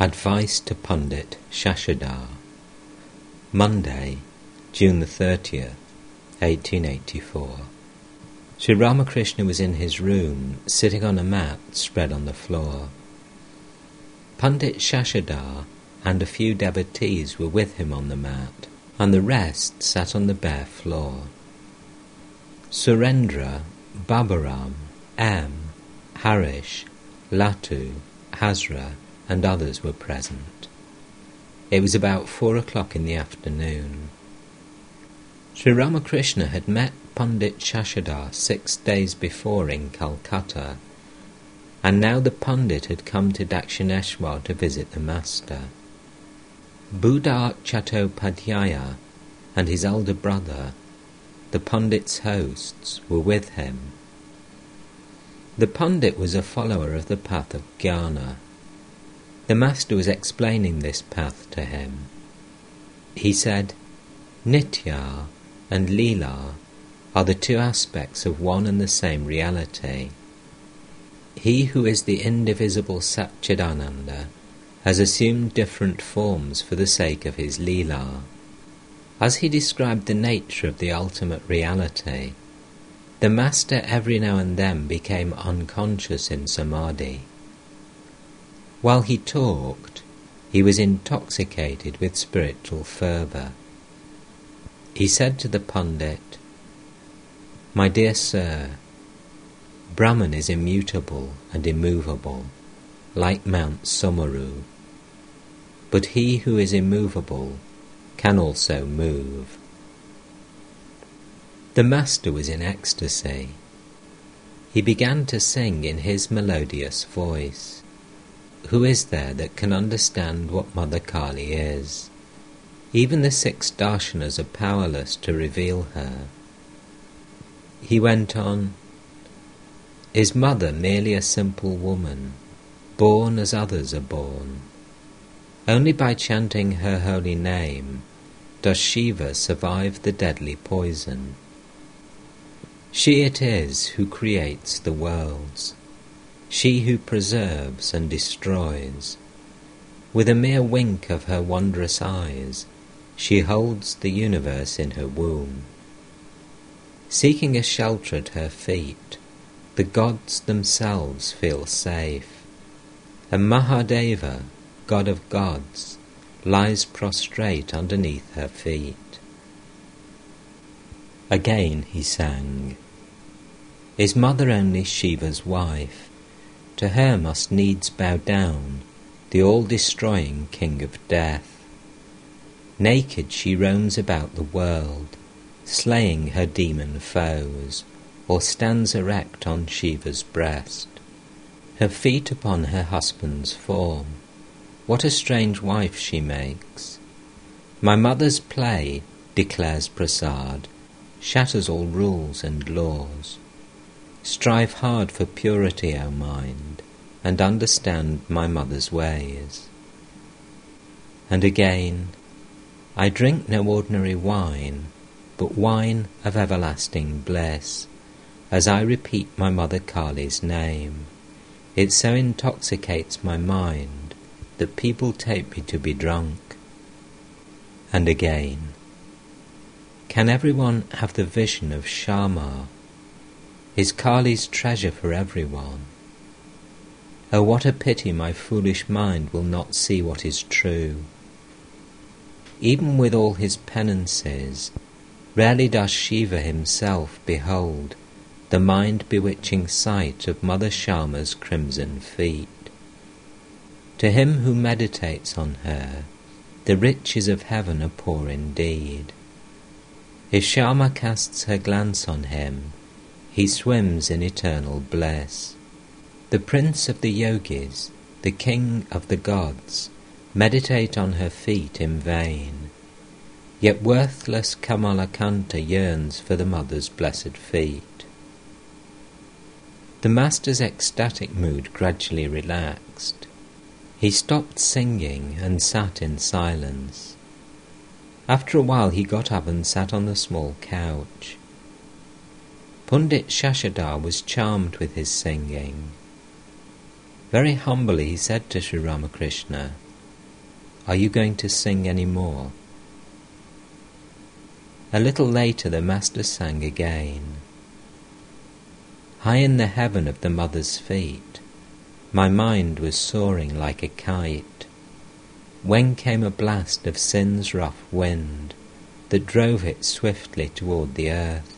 Advice to Pundit Shashadhar Monday, June the 30th, 1884. Sri Ramakrishna was in his room, sitting on a mat spread on the floor. Pundit Shashadhar and a few devotees were with him on the mat, and the rest sat on the bare floor. Surendra, Baburam, M, Harish, Latu, Hazra, and others were present. It was about four o'clock in the afternoon. Sri Ramakrishna had met Pandit Shashadhar six days before in Calcutta, and now the Pandit had come to Dakshineshwar to visit the Master. Bhudar Chattopadhyaya and his elder brother, the Pandit's hosts, were with him. The Pandit was a follower of the path of Jnana the Master was explaining this path to him. He said, Nitya and Leela are the two aspects of one and the same reality. He who is the indivisible Satchidananda has assumed different forms for the sake of his Leela. As he described the nature of the ultimate reality, the Master every now and then became unconscious in Samadhi. While he talked, he was intoxicated with spiritual fervour. He said to the pundit, My dear sir, Brahman is immutable and immovable, like Mount Sumeru. But he who is immovable can also move. The Master was in ecstasy. He began to sing in his melodious voice. Who is there that can understand what Mother Kali is? Even the six darshanas are powerless to reveal her. He went on, Is Mother merely a simple woman, born as others are born? Only by chanting her holy name does Shiva survive the deadly poison. She it is who creates the worlds she who preserves and destroys. With a mere wink of her wondrous eyes, she holds the universe in her womb. Seeking a shelter at her feet, the gods themselves feel safe. And Mahadeva, god of gods, lies prostrate underneath her feet. Again he sang, Is mother only Shiva's wife? To her must needs bow down the all-destroying king of death. Naked she roams about the world, slaying her demon foes, or stands erect on Shiva's breast, her feet upon her husband's form. What a strange wife she makes! My mother's play, declares Prasad, shatters all rules and laws. Strive hard for purity, O mind, and understand my mother's ways. And again, I drink no ordinary wine, but wine of everlasting bliss, as I repeat my mother Kali's name. It so intoxicates my mind that people take me to be drunk. And again, can everyone have the vision of Shyama is Kali's treasure for everyone. Oh, what a pity my foolish mind will not see what is true. Even with all his penances, rarely does Shiva himself behold the mind bewitching sight of Mother Shyama's crimson feet. To him who meditates on her, the riches of heaven are poor indeed. If Shyama casts her glance on him, he swims in eternal bliss. The prince of the yogis, the king of the gods, meditate on her feet in vain. Yet worthless Kamalakanta yearns for the mother's blessed feet. The master's ecstatic mood gradually relaxed. He stopped singing and sat in silence. After a while he got up and sat on the small couch. Pundit Shashadhar was charmed with his singing. Very humbly he said to Sri Ramakrishna, Are you going to sing any more? A little later the Master sang again. High in the heaven of the mother's feet, my mind was soaring like a kite, when came a blast of sin's rough wind that drove it swiftly toward the earth.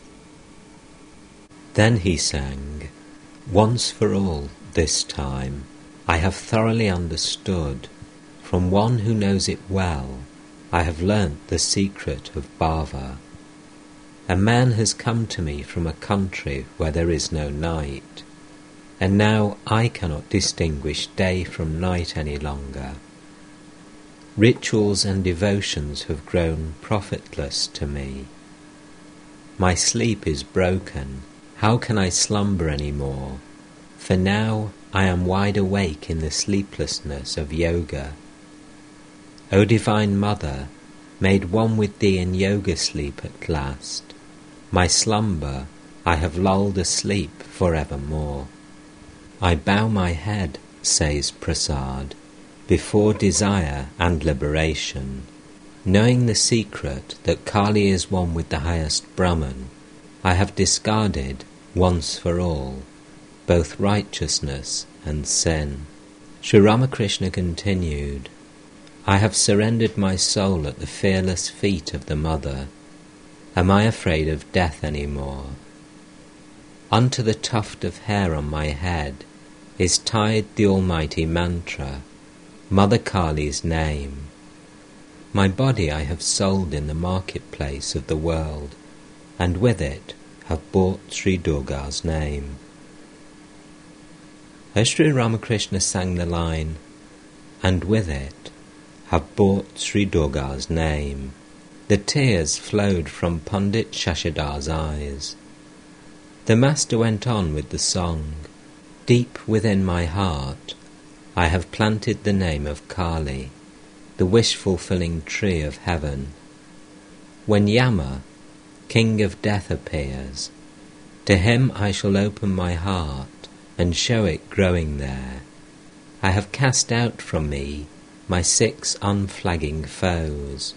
Then he sang, Once for all, this time, I have thoroughly understood, from one who knows it well, I have learnt the secret of bhava. A man has come to me from a country where there is no night, and now I cannot distinguish day from night any longer. Rituals and devotions have grown profitless to me. My sleep is broken. How can I slumber any more? For now I am wide awake in the sleeplessness of yoga. O Divine Mother, made one with Thee in yoga sleep at last, my slumber I have lulled asleep for evermore. I bow my head, says Prasad, before desire and liberation, knowing the secret that Kali is one with the highest Brahman, I have discarded once for all both righteousness and sin. Sri Ramakrishna continued, I have surrendered my soul at the fearless feet of the Mother. Am I afraid of death any more? Unto the tuft of hair on my head is tied the almighty mantra, Mother Kali's name. My body I have sold in the marketplace of the world, and with it have bought Sri Durga's name. As Sri Ramakrishna sang the line, and with it have bought Sri Durga's name, the tears flowed from Pandit Shashadhar's eyes. The Master went on with the song, Deep within my heart I have planted the name of Kali, the wish-fulfilling tree of heaven. When Yama, king of death, appears, to him I shall open my heart and show it growing there. I have cast out from me my six unflagging foes.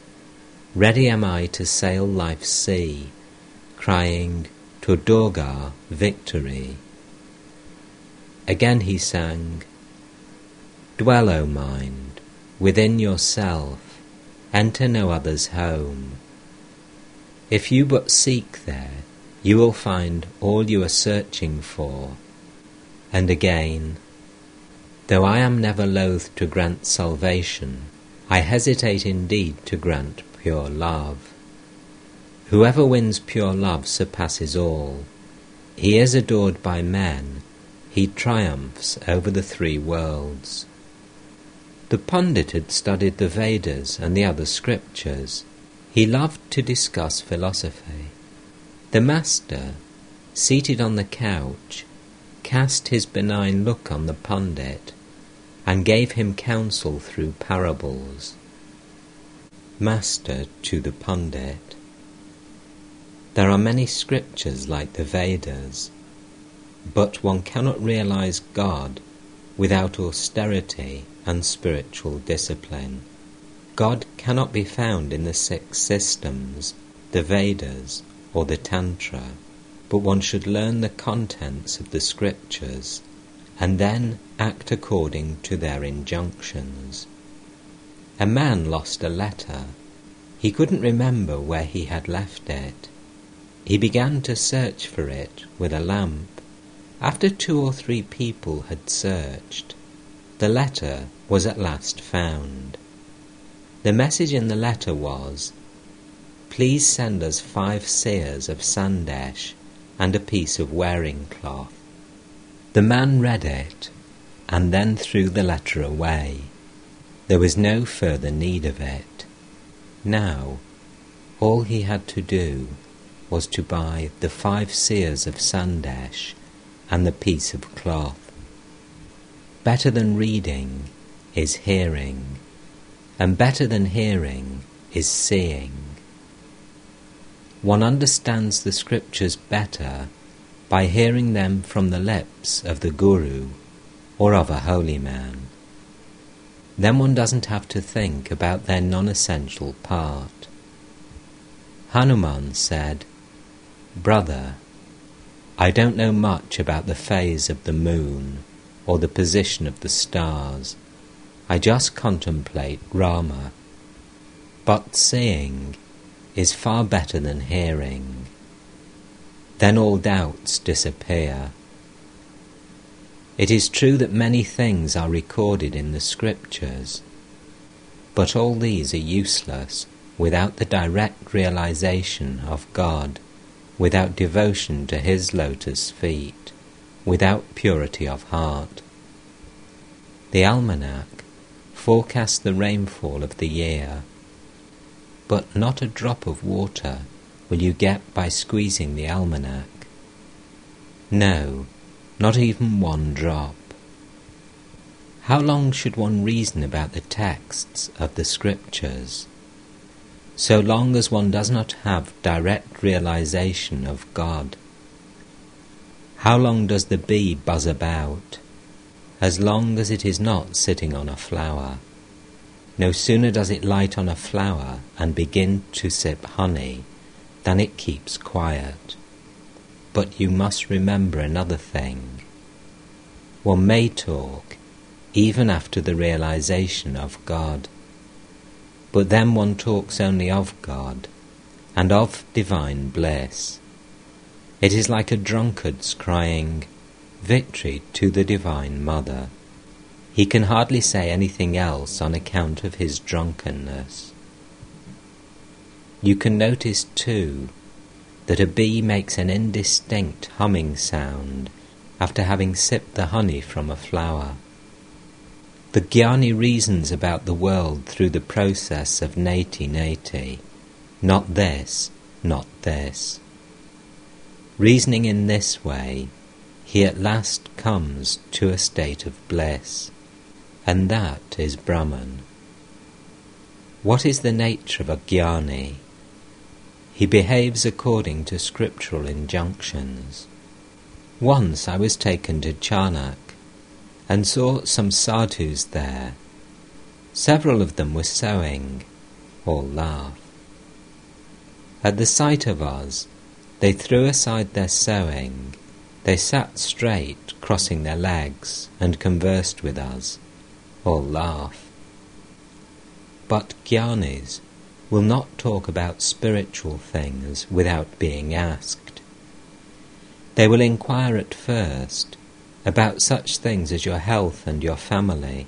Ready am I to sail life's sea, crying, To Durga, victory. Again he sang, Dwell, O mind, within yourself, enter no other's home. If you but seek there, you will find all you are searching for. And again, though I am never loath to grant salvation, I hesitate indeed to grant pure love. Whoever wins pure love surpasses all. He is adored by men, he triumphs over the three worlds. The pundit had studied the Vedas and the other scriptures. He loved to discuss philosophy. The Master, seated on the couch, cast his benign look on the pundit and gave him counsel through parables. Master to the pundit. There are many scriptures like the Vedas, but one cannot realize God without austerity and spiritual discipline. God cannot be found in the six systems, the Vedas, or the Tantra, but one should learn the contents of the scriptures and then act according to their injunctions. A man lost a letter. He couldn't remember where he had left it. He began to search for it with a lamp. After two or three people had searched, the letter was at last found. The message in the letter was, Please send us five seers of sandesh and a piece of wearing cloth. The man read it and then threw the letter away. There was no further need of it. Now, all he had to do was to buy the five seers of sandesh and the piece of cloth. Better than reading is hearing, and better than hearing is seeing. One understands the scriptures better by hearing them from the lips of the Guru or of a holy man. Then one doesn't have to think about their non-essential part. Hanuman said, Brother, I don't know much about the phase of the moon or the position of the stars. I just contemplate Rama. But seeing is far better than hearing. Then all doubts disappear. It is true that many things are recorded in the scriptures, but all these are useless without the direct realization of God, without devotion to His lotus feet, without purity of heart. The almanac forecasts the rainfall of the year, but not a drop of water will you get by squeezing the almanac. No, not even one drop. How long should one reason about the texts of the scriptures? So long as one does not have direct realization of God. How long does the bee buzz about? As long as it is not sitting on a flower. No sooner does it light on a flower and begin to sip honey than it keeps quiet. But you must remember another thing. One may talk even after the realization of God. But then one talks only of God and of divine bliss. It is like a drunkard's crying, Victory to the Divine Mother. He can hardly say anything else on account of his drunkenness. You can notice too that a bee makes an indistinct humming sound after having sipped the honey from a flower. The Jnani reasons about the world through the process of neti neti, not this, not this. Reasoning in this way, he at last comes to a state of bliss, and that is Brahman. What is the nature of a Jnani? He behaves according to scriptural injunctions. Once I was taken to Charnak and saw some sadhus there. Several of them were sewing. All laugh. At the sight of us, they threw aside their sewing. They sat straight, crossing their legs, and conversed with us. or laugh. But Jnanis will not talk about spiritual things without being asked. They will inquire at first about such things as your health and your family.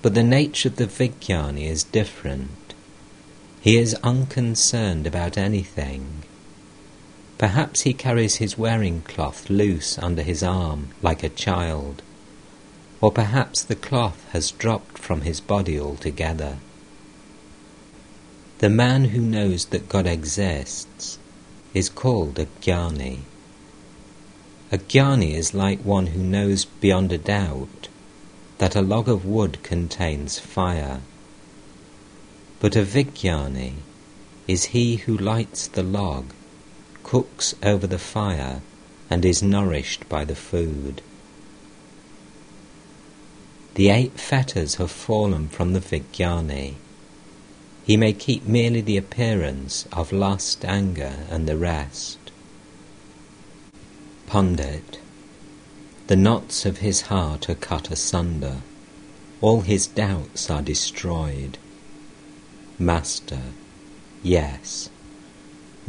But the nature of the Vijnani is different. He is unconcerned about anything. Perhaps he carries his wearing cloth loose under his arm like a child, or perhaps the cloth has dropped from his body altogether. The man who knows that God exists is called a jnani. A jnani is like one who knows beyond a doubt that a log of wood contains fire. But a vijnani is he who lights the log, cooks over the fire, and is nourished by the food. The eight fetters have fallen from the vijnani he may keep merely the appearance of lust, anger, and the rest. Pundit, the knots of his heart are cut asunder, all his doubts are destroyed. Master, yes,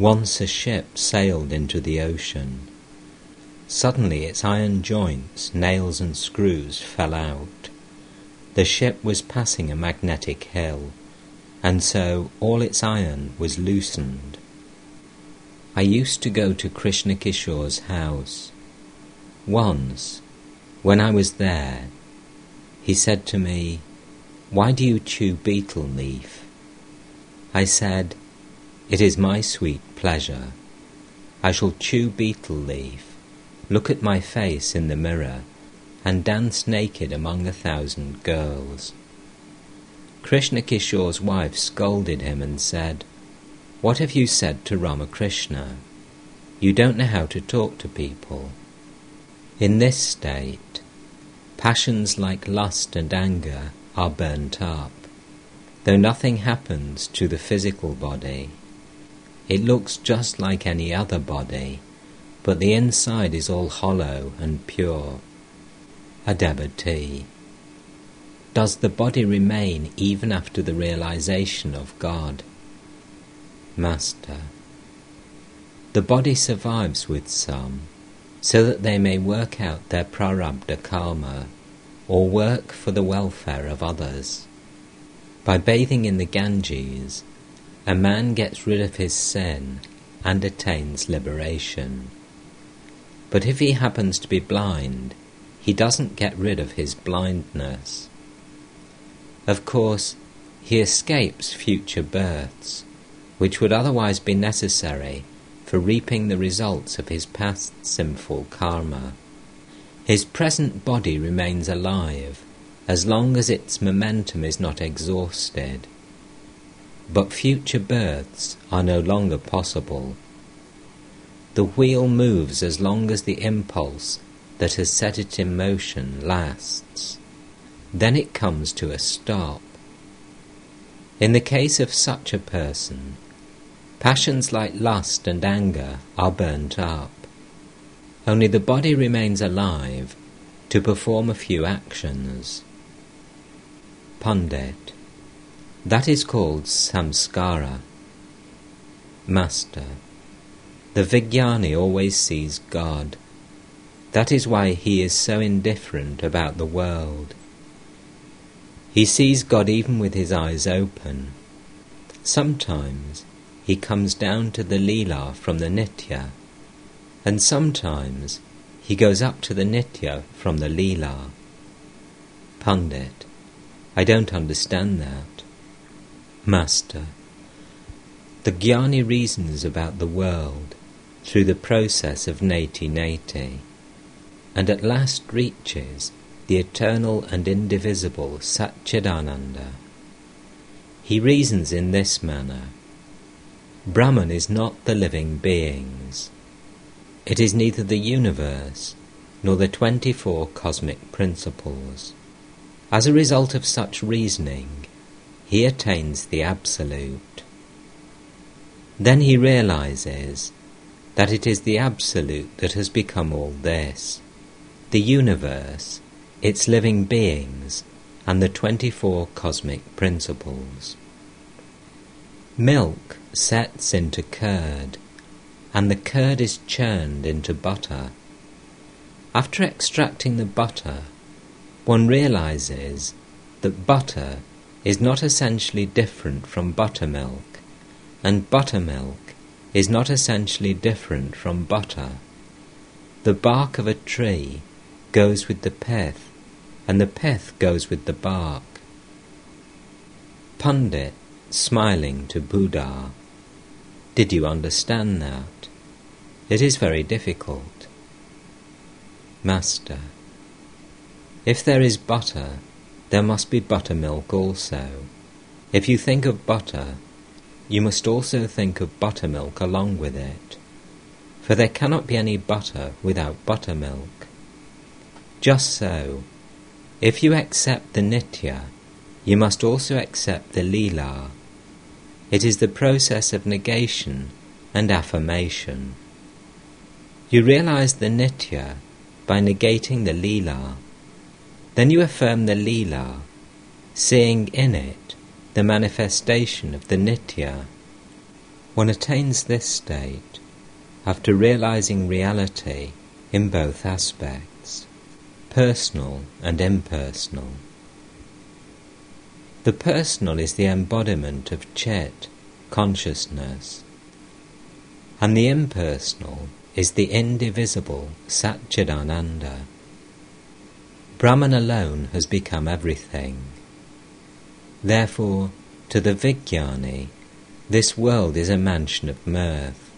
once a ship sailed into the ocean. Suddenly its iron joints, nails, and screws fell out. The ship was passing a magnetic hill and so all its iron was loosened. I used to go to Krishna Kishore's house. Once, when I was there, he said to me, Why do you chew betel leaf? I said, It is my sweet pleasure. I shall chew betel leaf, look at my face in the mirror, and dance naked among a thousand girls. Krishna Kishore's wife scolded him and said, What have you said to Ramakrishna? You don't know how to talk to people. In this state, passions like lust and anger are burnt up, though nothing happens to the physical body. It looks just like any other body, but the inside is all hollow and pure. A devotee. Does the body remain even after the realization of God? Master. The body survives with some, so that they may work out their prarabdha karma, or work for the welfare of others. By bathing in the Ganges, a man gets rid of his sin and attains liberation. But if he happens to be blind, he doesn't get rid of his blindness. Of course, he escapes future births, which would otherwise be necessary for reaping the results of his past sinful karma. His present body remains alive as long as its momentum is not exhausted. But future births are no longer possible. The wheel moves as long as the impulse that has set it in motion lasts. Then it comes to a stop. In the case of such a person, Passions like lust and anger are burnt up. Only the body remains alive to perform a few actions. Pundit. That is called samskara. Master. The Vijnani always sees God. That is why he is so indifferent about the world. He sees God even with his eyes open. Sometimes he comes down to the Leela from the Nitya, and sometimes he goes up to the Nitya from the Leela. Pundit, I don't understand that. Master, the Jnani reasons about the world through the process of neti neti, and at last reaches the eternal and indivisible Satchidananda. He reasons in this manner Brahman is not the living beings. It is neither the universe nor the twenty-four cosmic principles. As a result of such reasoning, he attains the Absolute. Then he realizes that it is the Absolute that has become all this, the universe, its living beings, and the twenty-four cosmic principles. Milk sets into curd, and the curd is churned into butter. After extracting the butter, one realizes that butter is not essentially different from buttermilk, and buttermilk is not essentially different from butter. The bark of a tree goes with the pith, and the pith goes with the bark. Pundit, smiling to Bhudar, did you understand that? It is very difficult. Master. If there is butter, there must be buttermilk also. If you think of butter, you must also think of buttermilk along with it, for there cannot be any butter without buttermilk. Just so, if you accept the nitya, you must also accept the lila, it is the process of negation and affirmation. You realize the nitya by negating the lila. Then you affirm the lila, seeing in it the manifestation of the nitya. One attains this state after realizing reality in both aspects, personal and impersonal. The personal is the embodiment of Chit, consciousness, and the impersonal is the indivisible Satchidananda. Brahman alone has become everything. Therefore, to the Vijnani, this world is a mansion of mirth,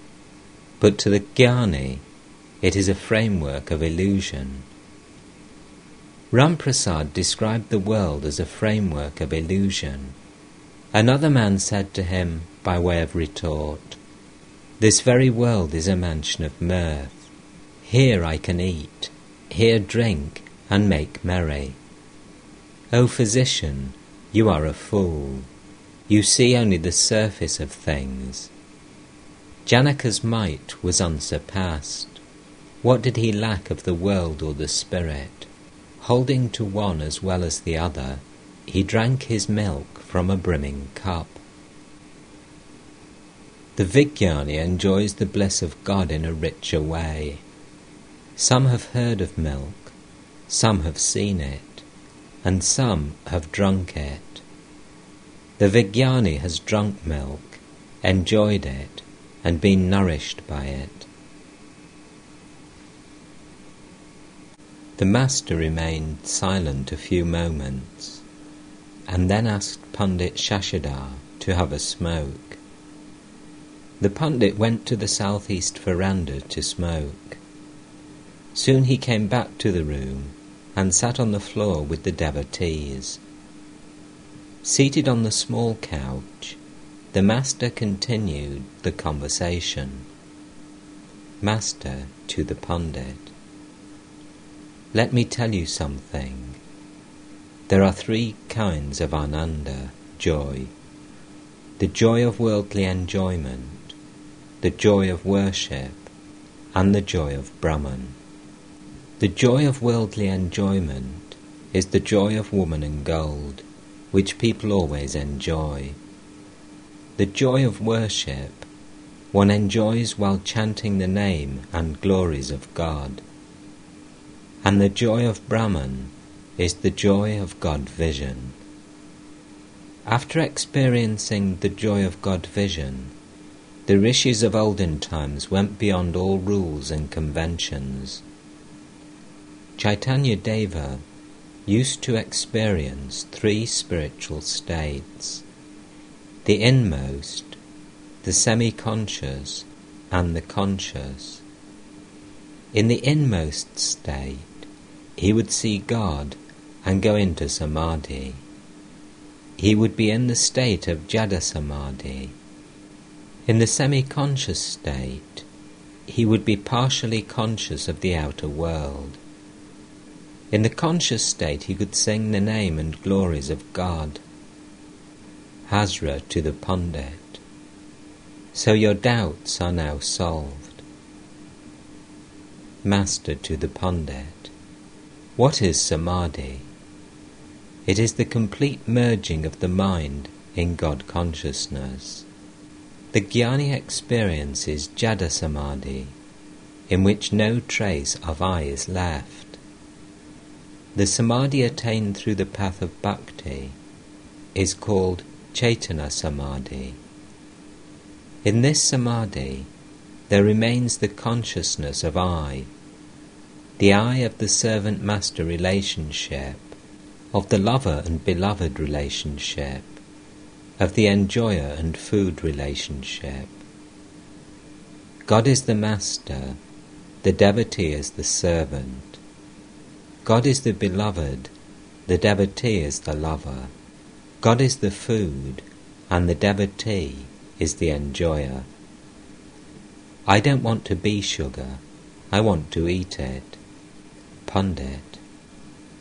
but to the Jnani, it is a framework of illusion. Ramprasad described the world as a framework of illusion. Another man said to him, by way of retort, This very world is a mansion of mirth. Here I can eat, here drink, and make merry. O physician, you are a fool. You see only the surface of things. Janaka's might was unsurpassed. What did he lack of the world or the spirit? Holding to one as well as the other, he drank his milk from a brimming cup. The Vijnani enjoys the bliss of God in a richer way. Some have heard of milk, some have seen it, and some have drunk it. The Vijnani has drunk milk, enjoyed it, and been nourished by it. The Master remained silent a few moments, and then asked Pandit Shashadhar to have a smoke. The Pandit went to the southeast veranda to smoke. Soon he came back to the room and sat on the floor with the devotees. Seated on the small couch, the Master continued the conversation. Master to the Pandit. Let me tell you something. There are three kinds of ananda, joy. The joy of worldly enjoyment, the joy of worship, and the joy of Brahman. The joy of worldly enjoyment is the joy of woman and gold, which people always enjoy. The joy of worship one enjoys while chanting the name and glories of God. And the joy of Brahman is the joy of God vision. After experiencing the joy of God vision, the rishis of olden times went beyond all rules and conventions. Chaitanya Deva used to experience three spiritual states the inmost, the semi conscious, and the conscious. In the inmost state, he would see God and go into samadhi. He would be in the state of jada samadhi in the semi-conscious state, he would be partially conscious of the outer world. In the conscious state, he could sing the name and glories of God. Hazra to the Pandit. So your doubts are now solved. Master to the Pandit. What is Samadhi? It is the complete merging of the mind in God consciousness. The Jnani experiences Jada Samadhi, in which no trace of I is left. The Samadhi attained through the path of Bhakti is called Chaitanya Samadhi. In this Samadhi, there remains the consciousness of I, the I of the servant master relationship, of the lover and beloved relationship, of the enjoyer and food relationship. God is the master, the devotee is the servant. God is the beloved, the devotee is the lover. God is the food, and the devotee is the enjoyer. I don't want to be sugar, I want to eat it. Pundit.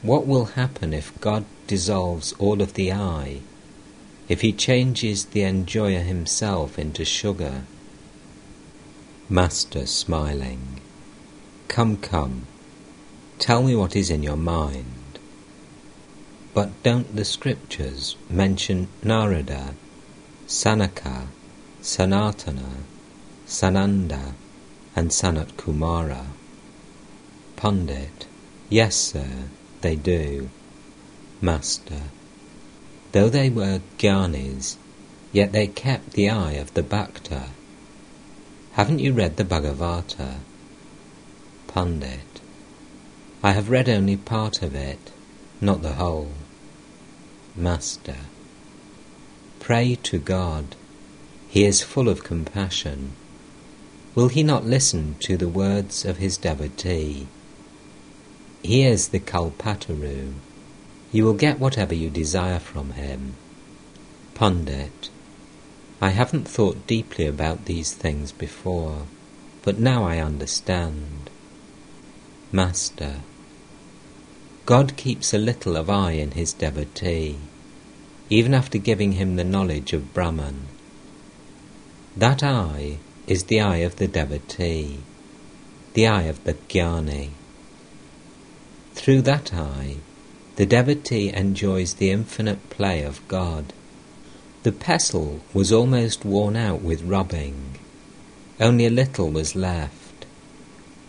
what will happen if God dissolves all of the I if he changes the enjoyer himself into sugar. Master smiling, Come, come, tell me what is in your mind. But don't the scriptures mention Narada, Sanaka, Sanatana, Sananda, and Sanat Kumara? Pandit, yes, sir, they do. Master, Though they were Jnanis, yet they kept the eye of the Bhakta. Haven't you read the Bhagavata? Pandit. I have read only part of it, not the whole. Master. Pray to God. He is full of compassion. Will he not listen to the words of his devotee? He is the Kalpataru, you will get whatever you desire from him. Pundit, I haven't thought deeply about these things before, but now I understand. Master, God keeps a little of I in his devotee, even after giving him the knowledge of Brahman. That I is the eye of the devotee, the eye of the jnani. Through that eye, the devotee enjoys the infinite play of God. The pestle was almost worn out with rubbing. Only a little was left.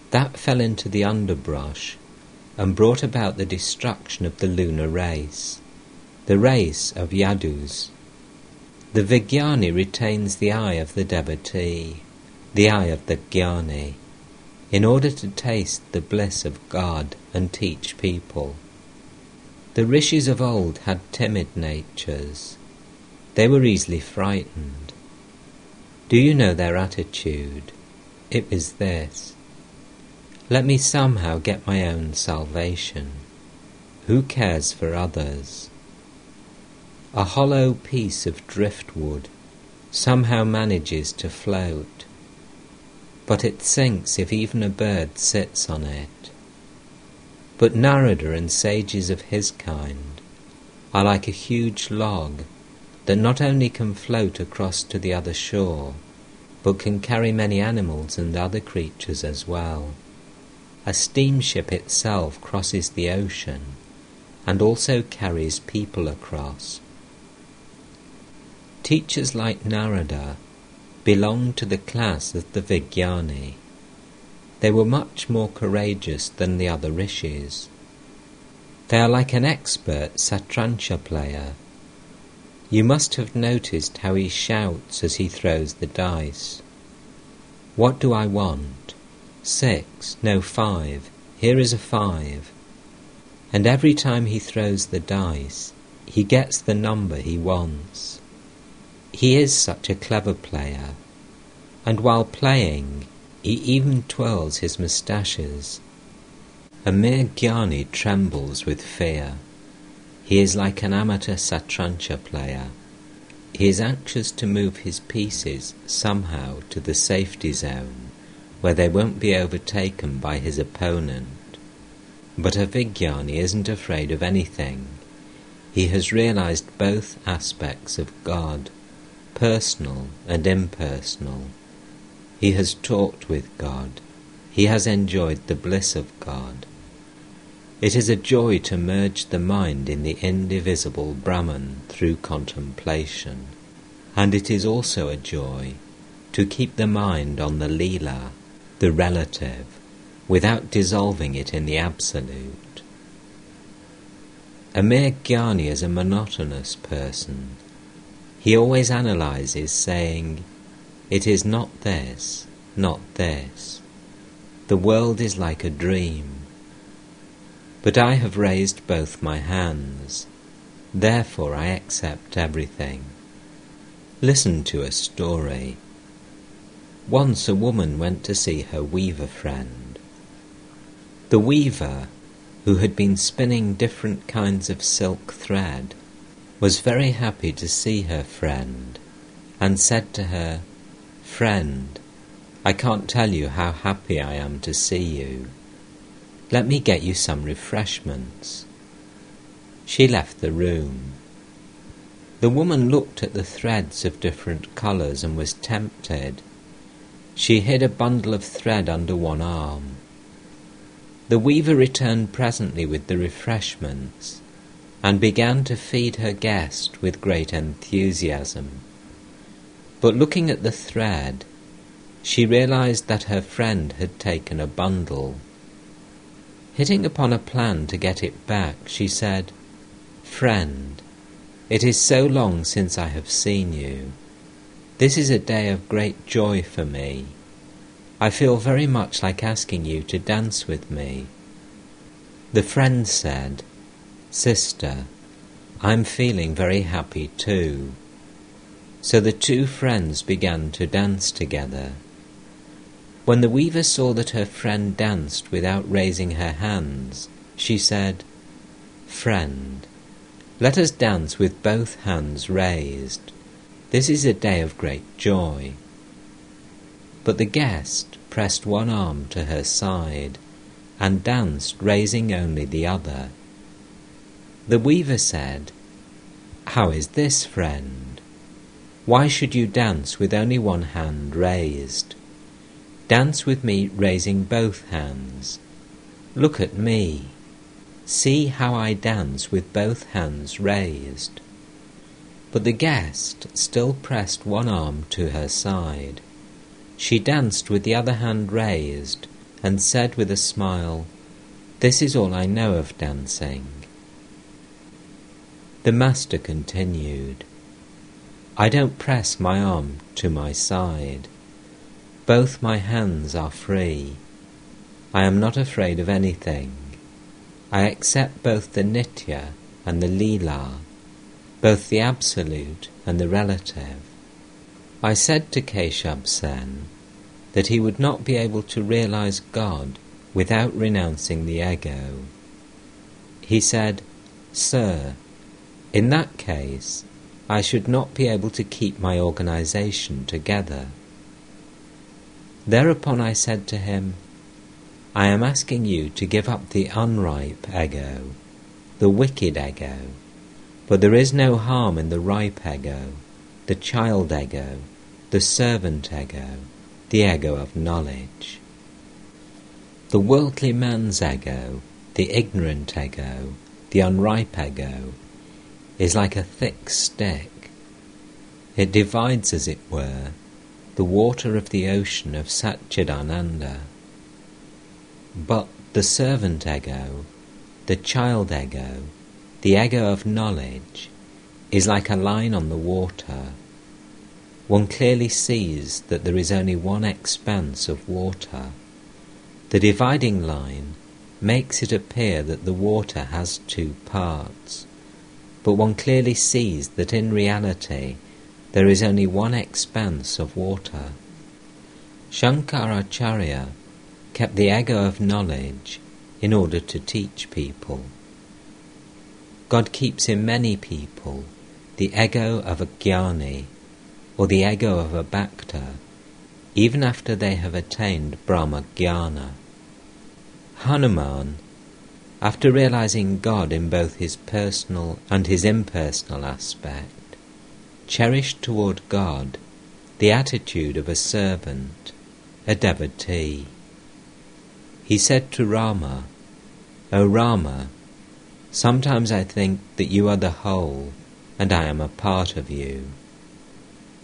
That fell into the underbrush and brought about the destruction of the lunar race, the race of Yadus. The Vijnani retains the eye of the devotee, the eye of the Jnani, in order to taste the bliss of God and teach people. The rishis of old had timid natures. They were easily frightened. Do you know their attitude? It was this. Let me somehow get my own salvation. Who cares for others? A hollow piece of driftwood somehow manages to float, but it sinks if even a bird sits on it. But Narada and sages of his kind are like a huge log that not only can float across to the other shore, but can carry many animals and other creatures as well. A steamship itself crosses the ocean and also carries people across. Teachers like Narada belonged to the class of the Vijnani. They were much more courageous than the other rishis. They are like an expert satrancha player. You must have noticed how he shouts as he throws the dice. What do I want? Six, no five. Here is a five. And every time he throws the dice, he gets the number he wants. He is such a clever player, and while playing, he even twirls his moustaches. A mere jnani trembles with fear. He is like an amateur satrancha player. He is anxious to move his pieces somehow to the safety zone, where they won't be overtaken by his opponent. But a Vijnani isn't afraid of anything. He has realized both aspects of God, personal and impersonal. He has talked with God. He has enjoyed the bliss of God. It is a joy to merge the mind in the indivisible Brahman through contemplation, and it is also a joy to keep the mind on the Leela, the relative, without dissolving it in the absolute. A mere is a monotonous person. He always analyzes, saying, it is not this, not this. The world is like a dream. But I have raised both my hands, therefore I accept everything. Listen to a story. Once a woman went to see her weaver friend. The weaver, who had been spinning different kinds of silk thread, was very happy to see her friend, and said to her, Friend, I can't tell you how happy I am to see you. Let me get you some refreshments. She left the room. The woman looked at the threads of different colours and was tempted. She hid a bundle of thread under one arm. The weaver returned presently with the refreshments and began to feed her guest with great enthusiasm. But looking at the thread, she realized that her friend had taken a bundle. Hitting upon a plan to get it back, she said, Friend, it is so long since I have seen you. This is a day of great joy for me. I feel very much like asking you to dance with me. The friend said, Sister, I'm feeling very happy too. So the two friends began to dance together. When the weaver saw that her friend danced without raising her hands, she said, Friend, let us dance with both hands raised. This is a day of great joy. But the guest pressed one arm to her side and danced raising only the other, The weaver said, How is this, friend? Why should you dance with only one hand raised? Dance with me raising both hands. Look at me. See how I dance with both hands raised. But the guest still pressed one arm to her side. She danced with the other hand raised and said with a smile, This is all I know of dancing. The Master continued, I don't press my arm to my side. Both my hands are free. I am not afraid of anything. I accept both the Nitya and the Leela, both the absolute and the relative. I said to Keshab Sen that he would not be able to realize God without renouncing the ego. He said, Sir, in that case, I should not be able to keep my organization together. Thereupon I said to him, I am asking you to give up the unripe ego, the wicked ego, but there is no harm in the ripe ego, the child ego, the servant ego, the ego of knowledge. The worldly man's ego, the ignorant ego, the unripe ego, is like a thick stick. It divides, as it were, the water of the ocean of Satchidananda. But the servant ego, the child ego, the ego of knowledge, is like a line on the water. One clearly sees that there is only one expanse of water. The dividing line makes it appear that the water has two parts, but one clearly sees that in reality there is only one expanse of water. Shankaracharya kept the ego of knowledge in order to teach people. God keeps in many people the ego of a jnani or the ego of a bhakta even after they have attained Brahma Jnana. Hanuman, after realizing God in both his personal and his impersonal aspect, cherished toward God the attitude of a servant, a devotee. He said to Rama, O Rama, sometimes I think that you are the whole and I am a part of you.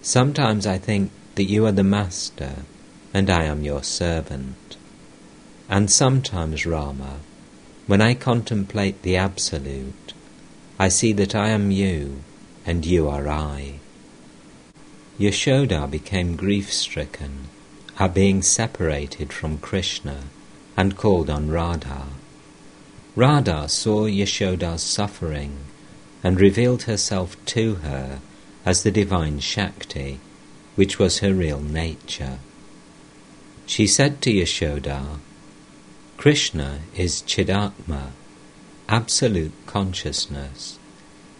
Sometimes I think that you are the master and I am your servant. And sometimes, Rama, when I contemplate the Absolute, I see that I am you and you are I. Yashoda became grief stricken at being separated from Krishna and called on Radha. Radha saw Yashoda's suffering and revealed herself to her as the divine Shakti, which was her real nature. She said to Yashoda, Krishna is Chidatma, absolute consciousness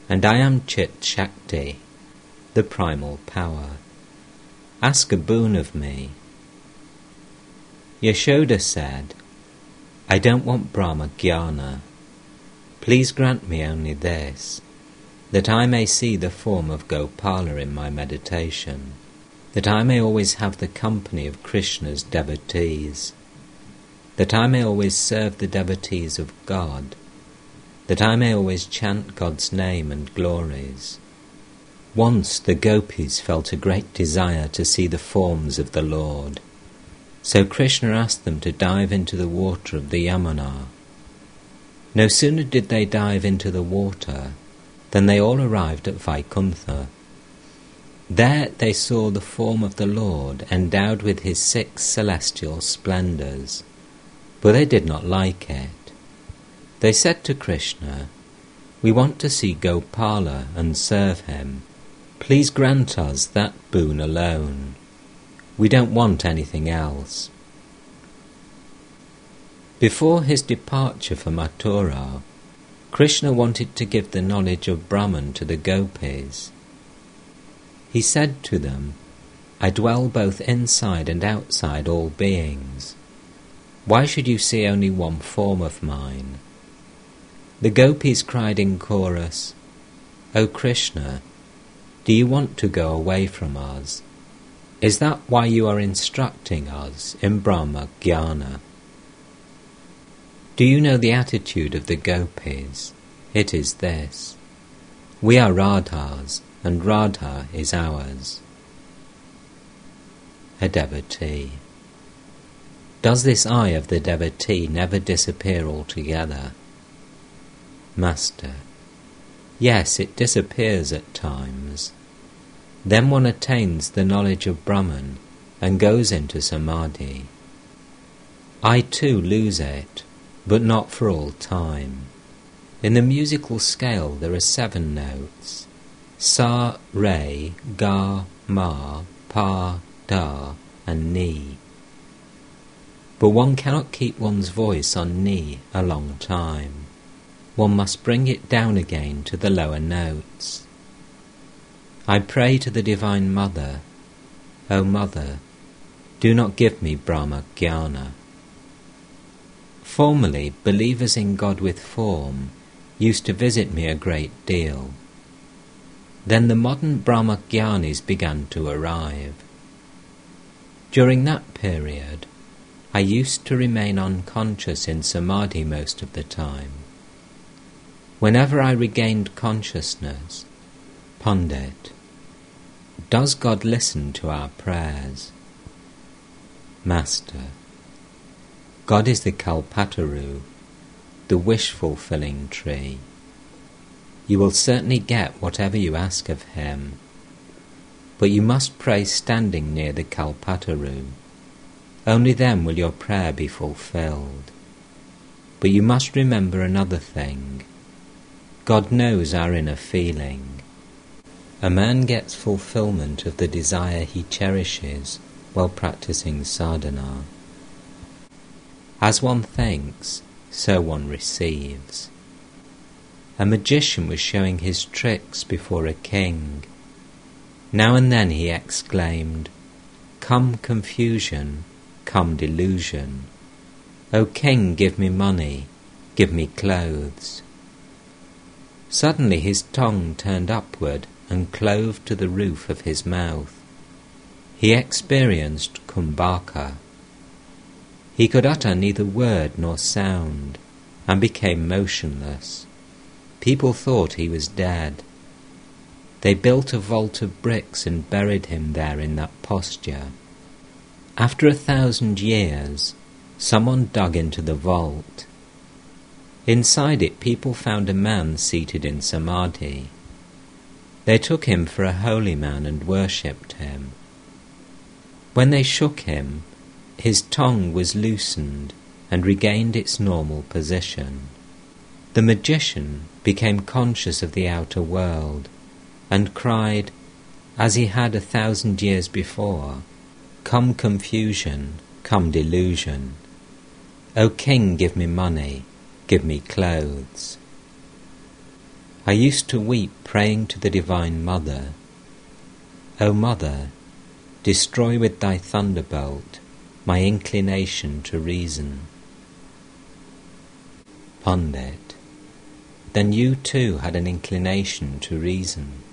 and I am Chit Shakti, the primal power. Ask a boon of me. Yashoda said, I don't want Brahma Jnana. Please grant me only this, that I may see the form of Gopala in my meditation, that I may always have the company of Krishna's devotees, that I may always serve the devotees of God, that I may always chant God's name and glories. Once the gopis felt a great desire to see the forms of the Lord, so Krishna asked them to dive into the water of the Yamuna. No sooner did they dive into the water than they all arrived at Vaikuntha. There they saw the form of the Lord endowed with his six celestial splendours, but they did not like it. They said to Krishna, We want to see Gopala and serve him. Please grant us that boon alone. We don't want anything else. Before his departure for Mathura, Krishna wanted to give the knowledge of Brahman to the gopis. He said to them, I dwell both inside and outside all beings. Why should you see only one form of mine? The gopis cried in chorus, O Krishna, do you want to go away from us? Is that why you are instructing us in Brahma Jnana? Do you know the attitude of the gopis? It is this. We are Radha's, and Radha is ours. A devotee. Does this eye of the devotee never disappear altogether? Master. Yes, it disappears at times. Then one attains the knowledge of Brahman and goes into samadhi. I too lose it, but not for all time. In the musical scale there are seven notes Sa, Re, Ga, Ma, Pa, Da, and Ni. But one cannot keep one's voice on Ni a long time. One must bring it down again to the lower notes. I pray to the Divine Mother, O Mother, do not give me Brahma Jnana. Formerly, believers in God with form used to visit me a great deal. Then the modern Brahmajnanis began to arrive. During that period, I used to remain unconscious in samadhi most of the time. Whenever I regained consciousness, Pandit, does God listen to our prayers? Master, God is the Kalpataru, the wish fulfilling tree. You will certainly get whatever you ask of Him, but you must pray standing near the Kalpataru. Only then will your prayer be fulfilled. But you must remember another thing. God knows our inner feeling. A man gets fulfillment of the desire he cherishes while practicing sadhana. As one thinks, so one receives. A magician was showing his tricks before a king. Now and then he exclaimed, Come confusion, come delusion. O king, give me money, give me clothes. Suddenly his tongue turned upward and clove to the roof of his mouth. He experienced kumbhaka. He could utter neither word nor sound, and became motionless. People thought he was dead. They built a vault of bricks and buried him there in that posture. After a thousand years, someone dug into the vault. Inside it, people found a man seated in samadhi. They took him for a holy man and worshipped him. When they shook him, his tongue was loosened and regained its normal position. The magician became conscious of the outer world and cried, as he had a thousand years before, Come confusion, come delusion. O king, give me money, give me clothes. I used to weep praying to the Divine Mother, O Mother, destroy with thy thunderbolt my inclination to reason. Pandit, then you too had an inclination to reason.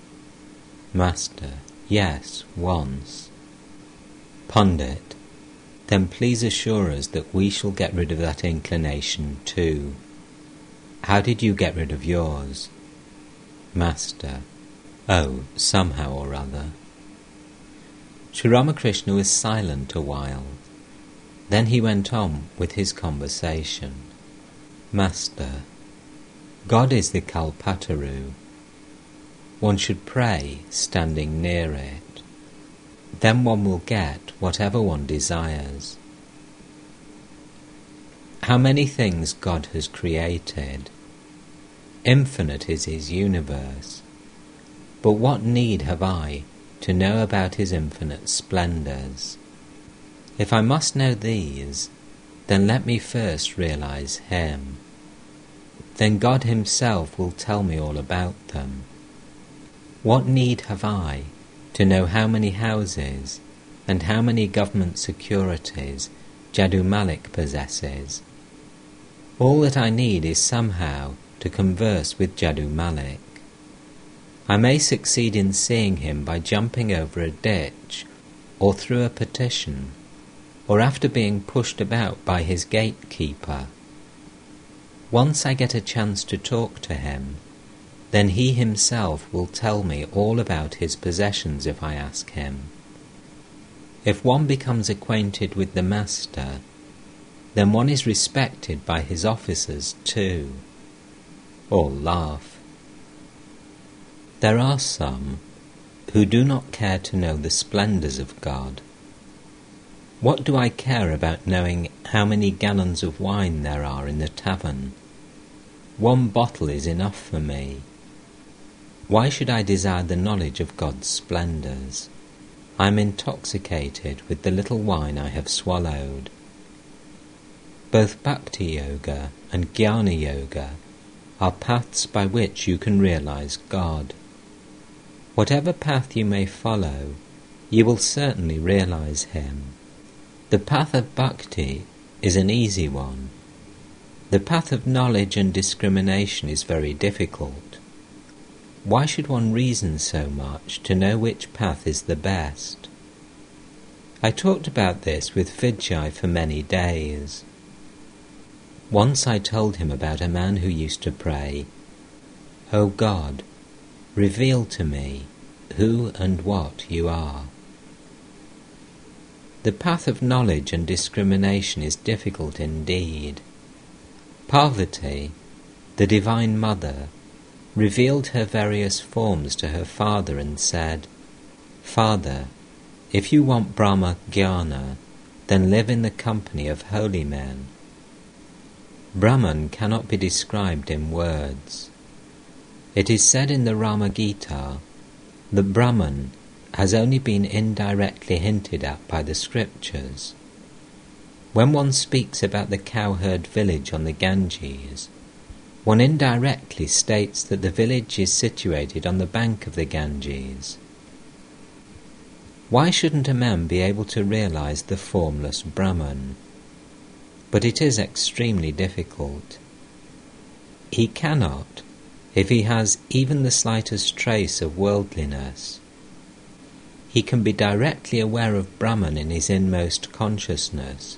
Master, yes, once. Pandit, then please assure us that we shall get rid of that inclination too. How did you get rid of yours? Master, oh, somehow or other. Sri Ramakrishna was silent a while. Then he went on with his conversation. Master, God is the Kalpataru. One should pray standing near it then one will get whatever one desires. How many things God has created! Infinite is His universe. But what need have I to know about His infinite splendours? If I must know these, then let me first realize Him. Then God Himself will tell me all about them. What need have I to know how many houses and how many government securities Jadu Malik possesses. All that I need is somehow to converse with Jadu Malik. I may succeed in seeing him by jumping over a ditch, or through a petition, or after being pushed about by his gatekeeper. Once I get a chance to talk to him, then he himself will tell me all about his possessions if I ask him. If one becomes acquainted with the Master, then one is respected by his officers too. All laugh. There are some who do not care to know the splendours of God. What do I care about knowing how many gallons of wine there are in the tavern? One bottle is enough for me. Why should I desire the knowledge of God's splendours? I am intoxicated with the little wine I have swallowed. Both Bhakti Yoga and Jnana Yoga are paths by which you can realize God. Whatever path you may follow, you will certainly realize Him. The path of Bhakti is an easy one. The path of knowledge and discrimination is very difficult. Why should one reason so much to know which path is the best? I talked about this with Vijay for many days. Once I told him about a man who used to pray, O oh God, reveal to me who and what you are. The path of knowledge and discrimination is difficult indeed. Parvati, the Divine Mother, revealed her various forms to her father and said, Father, if you want Brahma Jnana, then live in the company of holy men. Brahman cannot be described in words. It is said in the Rama Gita that Brahman has only been indirectly hinted at by the scriptures. When one speaks about the cowherd village on the Ganges, one indirectly states that the village is situated on the bank of the Ganges. Why shouldn't a man be able to realize the formless Brahman? But it is extremely difficult. He cannot if he has even the slightest trace of worldliness. He can be directly aware of Brahman in his inmost consciousness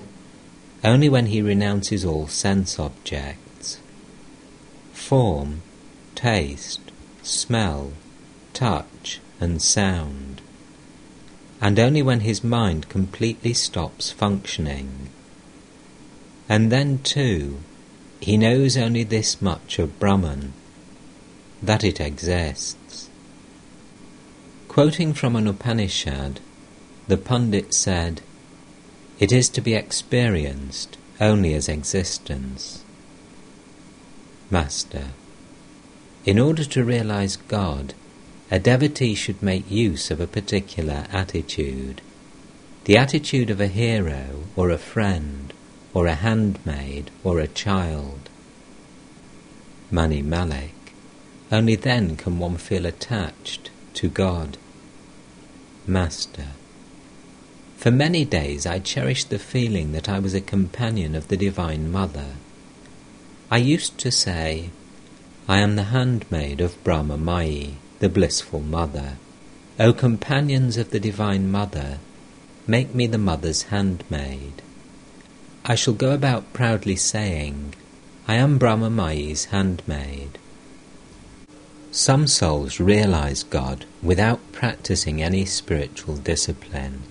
only when he renounces all sense objects form, taste, smell, touch, and sound, and only when his mind completely stops functioning. And then, too, he knows only this much of Brahman, that it exists. Quoting from an Upanishad, the Pundit said, It is to be experienced only as existence. Master. In order to realize God, a devotee should make use of a particular attitude. The attitude of a hero, or a friend, or a handmaid, or a child. Mani Malik, Only then can one feel attached to God. Master. For many days I cherished the feeling that I was a companion of the Divine Mother. I used to say, I am the handmaid of Brahma Mayi, the blissful mother. O companions of the Divine Mother, make me the Mother's handmaid. I shall go about proudly saying, I am Brahma Mayi's handmaid. Some souls realize God without practicing any spiritual discipline.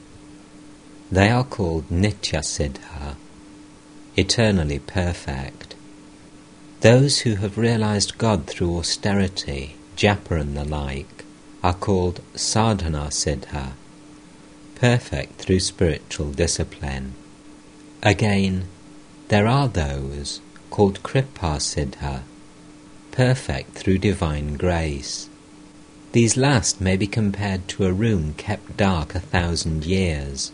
They are called Nitya Siddha, eternally perfect. Those who have realized God through austerity, japa and the like, are called sadhana siddha, perfect through spiritual discipline. Again, there are those called kripa perfect through divine grace. These last may be compared to a room kept dark a thousand years,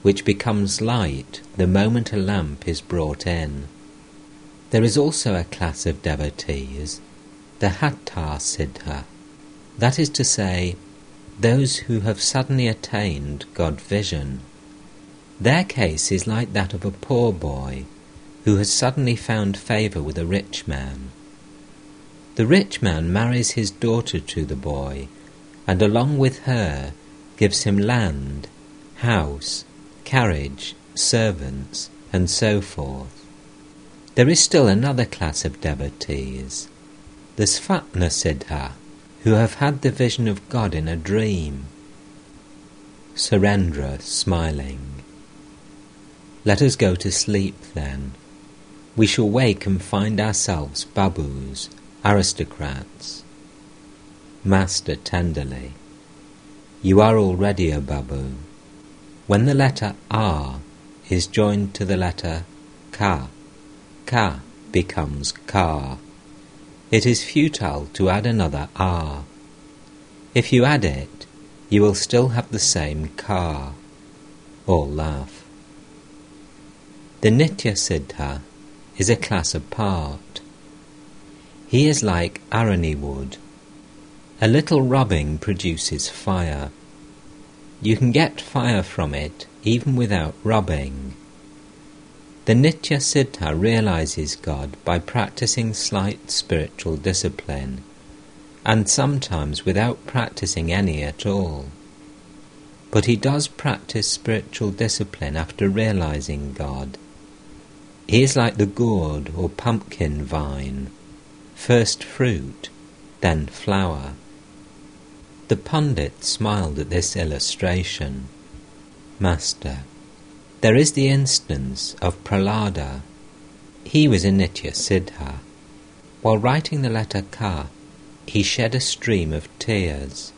which becomes light the moment a lamp is brought in. There is also a class of devotees, the Hatha Siddha, that is to say, those who have suddenly attained God vision. Their case is like that of a poor boy who has suddenly found favour with a rich man. The rich man marries his daughter to the boy, and along with her gives him land, house, carriage, servants, and so forth. There is still another class of devotees, the Svapna Siddha, who have had the vision of God in a dream. Surendra, smiling. Let us go to sleep then. We shall wake and find ourselves babus, aristocrats. Master tenderly, you are already a babu. When the letter R is joined to the letter Ka, Ka becomes Ka. It is futile to add another R. If you add it, you will still have the same Ka. All laugh. The Nitya Siddha is a class apart. He is like arani wood. A little rubbing produces fire. You can get fire from it even without rubbing. The Nitya Siddha realizes God by practicing slight spiritual discipline, and sometimes without practicing any at all. But he does practice spiritual discipline after realizing God. He is like the gourd or pumpkin vine first fruit, then flower. The pundit smiled at this illustration. Master, there is the instance of Prahlada. He was a Nitya Siddha. While writing the letter Ka, he shed a stream of tears.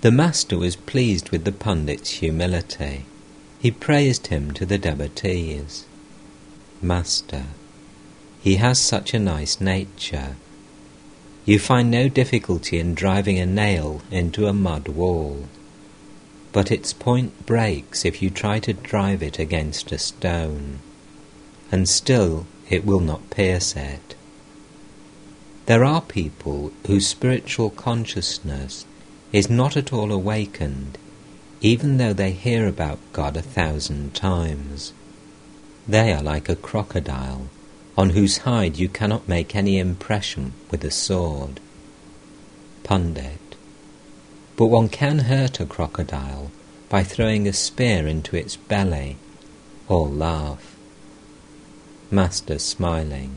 The master was pleased with the pundit's humility. He praised him to the devotees. Master, he has such a nice nature. You find no difficulty in driving a nail into a mud wall, but its point breaks if you try to drive it against a stone, and still it will not pierce it. There are people whose spiritual consciousness is not at all awakened, even though they hear about God a thousand times. They are like a crocodile on whose hide you cannot make any impression with a sword. Pundit. But one can hurt a crocodile by throwing a spear into its belly. All laugh. Master smiling.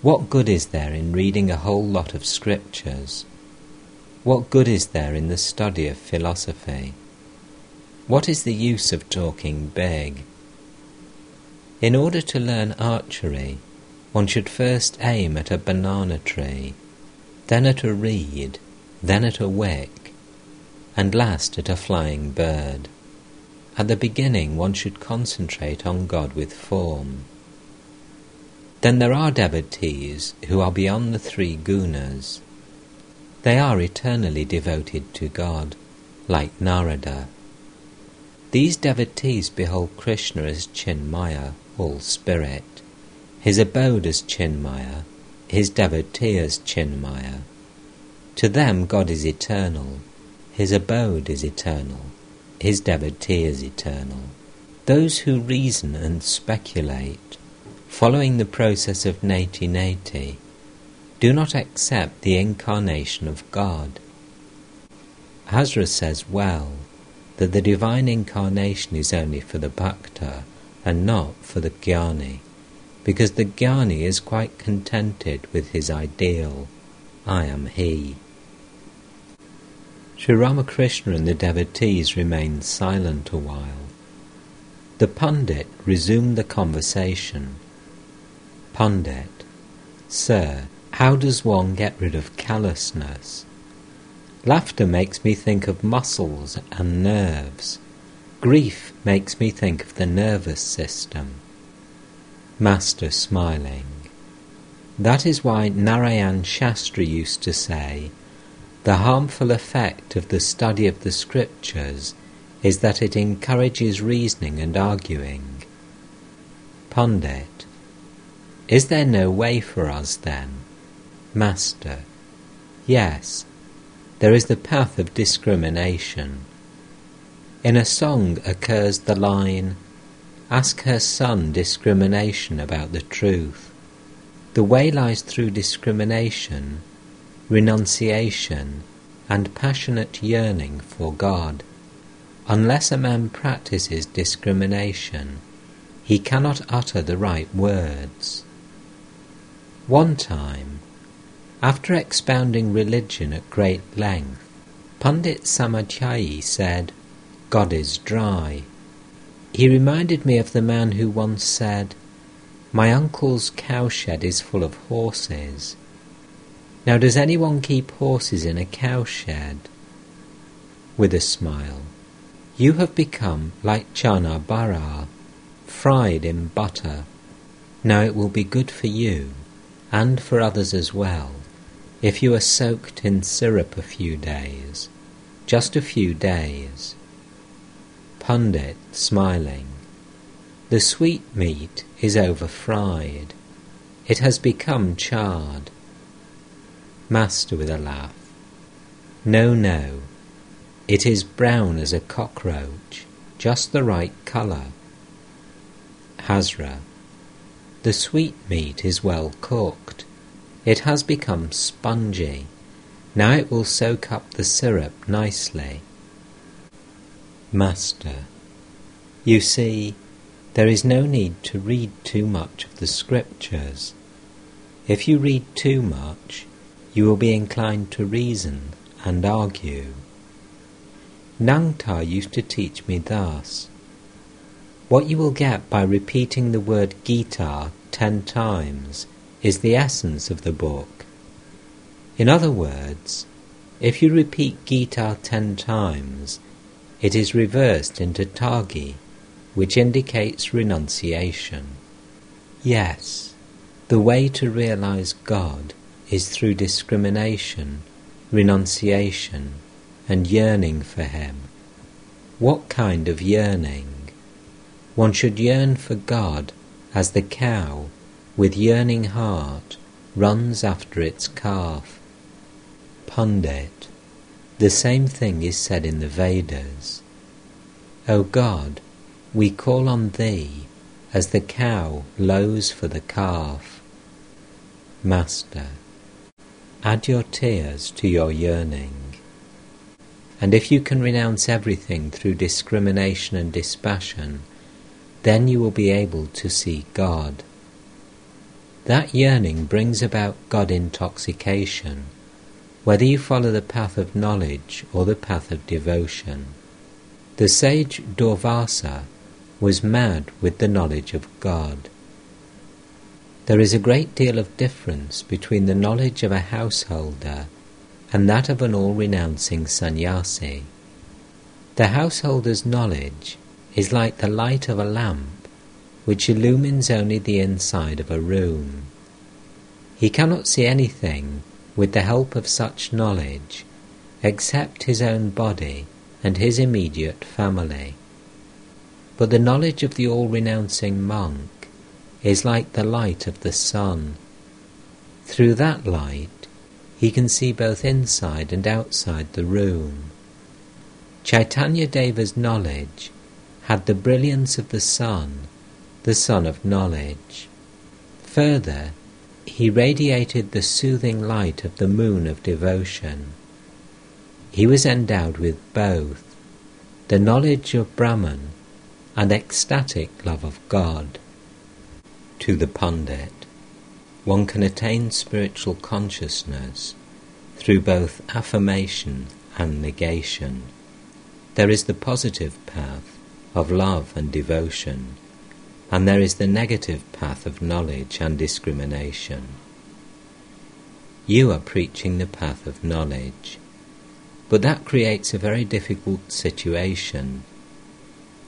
What good is there in reading a whole lot of scriptures? What good is there in the study of philosophy? What is the use of talking big? In order to learn archery, one should first aim at a banana tree, then at a reed, then at a wick, and last at a flying bird. At the beginning one should concentrate on God with form. Then there are devotees who are beyond the three gunas. They are eternally devoted to God, like Narada. These devotees behold Krishna as Chinmaya, all spirit his abode is Chinmaya, his devotee as Chinmaya. To them God is eternal, his abode is eternal, his devotee is eternal. Those who reason and speculate, following the process of neti neti, do not accept the incarnation of God. Hazra says well that the divine incarnation is only for the bhakta and not for the jnani because the jnani is quite contented with his ideal, I am he. Sri Ramakrishna and the devotees remained silent a while. The pundit resumed the conversation. Pundit, Sir, how does one get rid of callousness? Laughter makes me think of muscles and nerves. Grief makes me think of the nervous system. Master smiling. That is why Narayan Shastri used to say, the harmful effect of the study of the scriptures is that it encourages reasoning and arguing. Pundit. Is there no way for us then? Master. Yes, there is the path of discrimination. In a song occurs the line, ask her son discrimination about the truth. The way lies through discrimination, renunciation, and passionate yearning for God. Unless a man practices discrimination, he cannot utter the right words. One time, after expounding religion at great length, Pandit Samadhyayi said, God is dry. He reminded me of the man who once said, My uncle's cowshed is full of horses. Now, does anyone keep horses in a cowshed? With a smile, you have become like chana bara, fried in butter. Now it will be good for you, and for others as well, if you are soaked in syrup a few days, just a few days. Pundit, smiling, the sweetmeat is over fried. It has become charred. Master with a laugh, no, no, it is brown as a cockroach, just the right colour. Hazra, the sweetmeat is well cooked. It has become spongy. Now it will soak up the syrup nicely. Master, you see, there is no need to read too much of the scriptures. If you read too much, you will be inclined to reason and argue. Nangta used to teach me thus. What you will get by repeating the word Gita ten times is the essence of the book. In other words, if you repeat Gita ten times, it is reversed into Tagi, which indicates renunciation. Yes, the way to realize God is through discrimination, renunciation, and yearning for Him. What kind of yearning? One should yearn for God as the cow with yearning heart, runs after its calf. Pundit, the same thing is said in the Vedas. O God, we call on Thee as the cow lows for the calf. Master, add your tears to your yearning. And if you can renounce everything through discrimination and dispassion, then you will be able to see God. That yearning brings about God intoxication, whether you follow the path of knowledge or the path of devotion. The sage Durvasa was mad with the knowledge of God. There is a great deal of difference between the knowledge of a householder and that of an all renouncing sannyasi. The householder's knowledge is like the light of a lamp which illumines only the inside of a room. He cannot see anything with the help of such knowledge except his own body and his immediate family. But the knowledge of the all renouncing monk is like the light of the sun. Through that light, he can see both inside and outside the room. Chaitanya Deva's knowledge had the brilliance of the sun the sun of knowledge. Further, he radiated the soothing light of the moon of devotion. He was endowed with both the knowledge of Brahman and ecstatic love of God. To the Pandit, one can attain spiritual consciousness through both affirmation and negation. There is the positive path of love and devotion and there is the negative path of knowledge and discrimination. You are preaching the path of knowledge, but that creates a very difficult situation.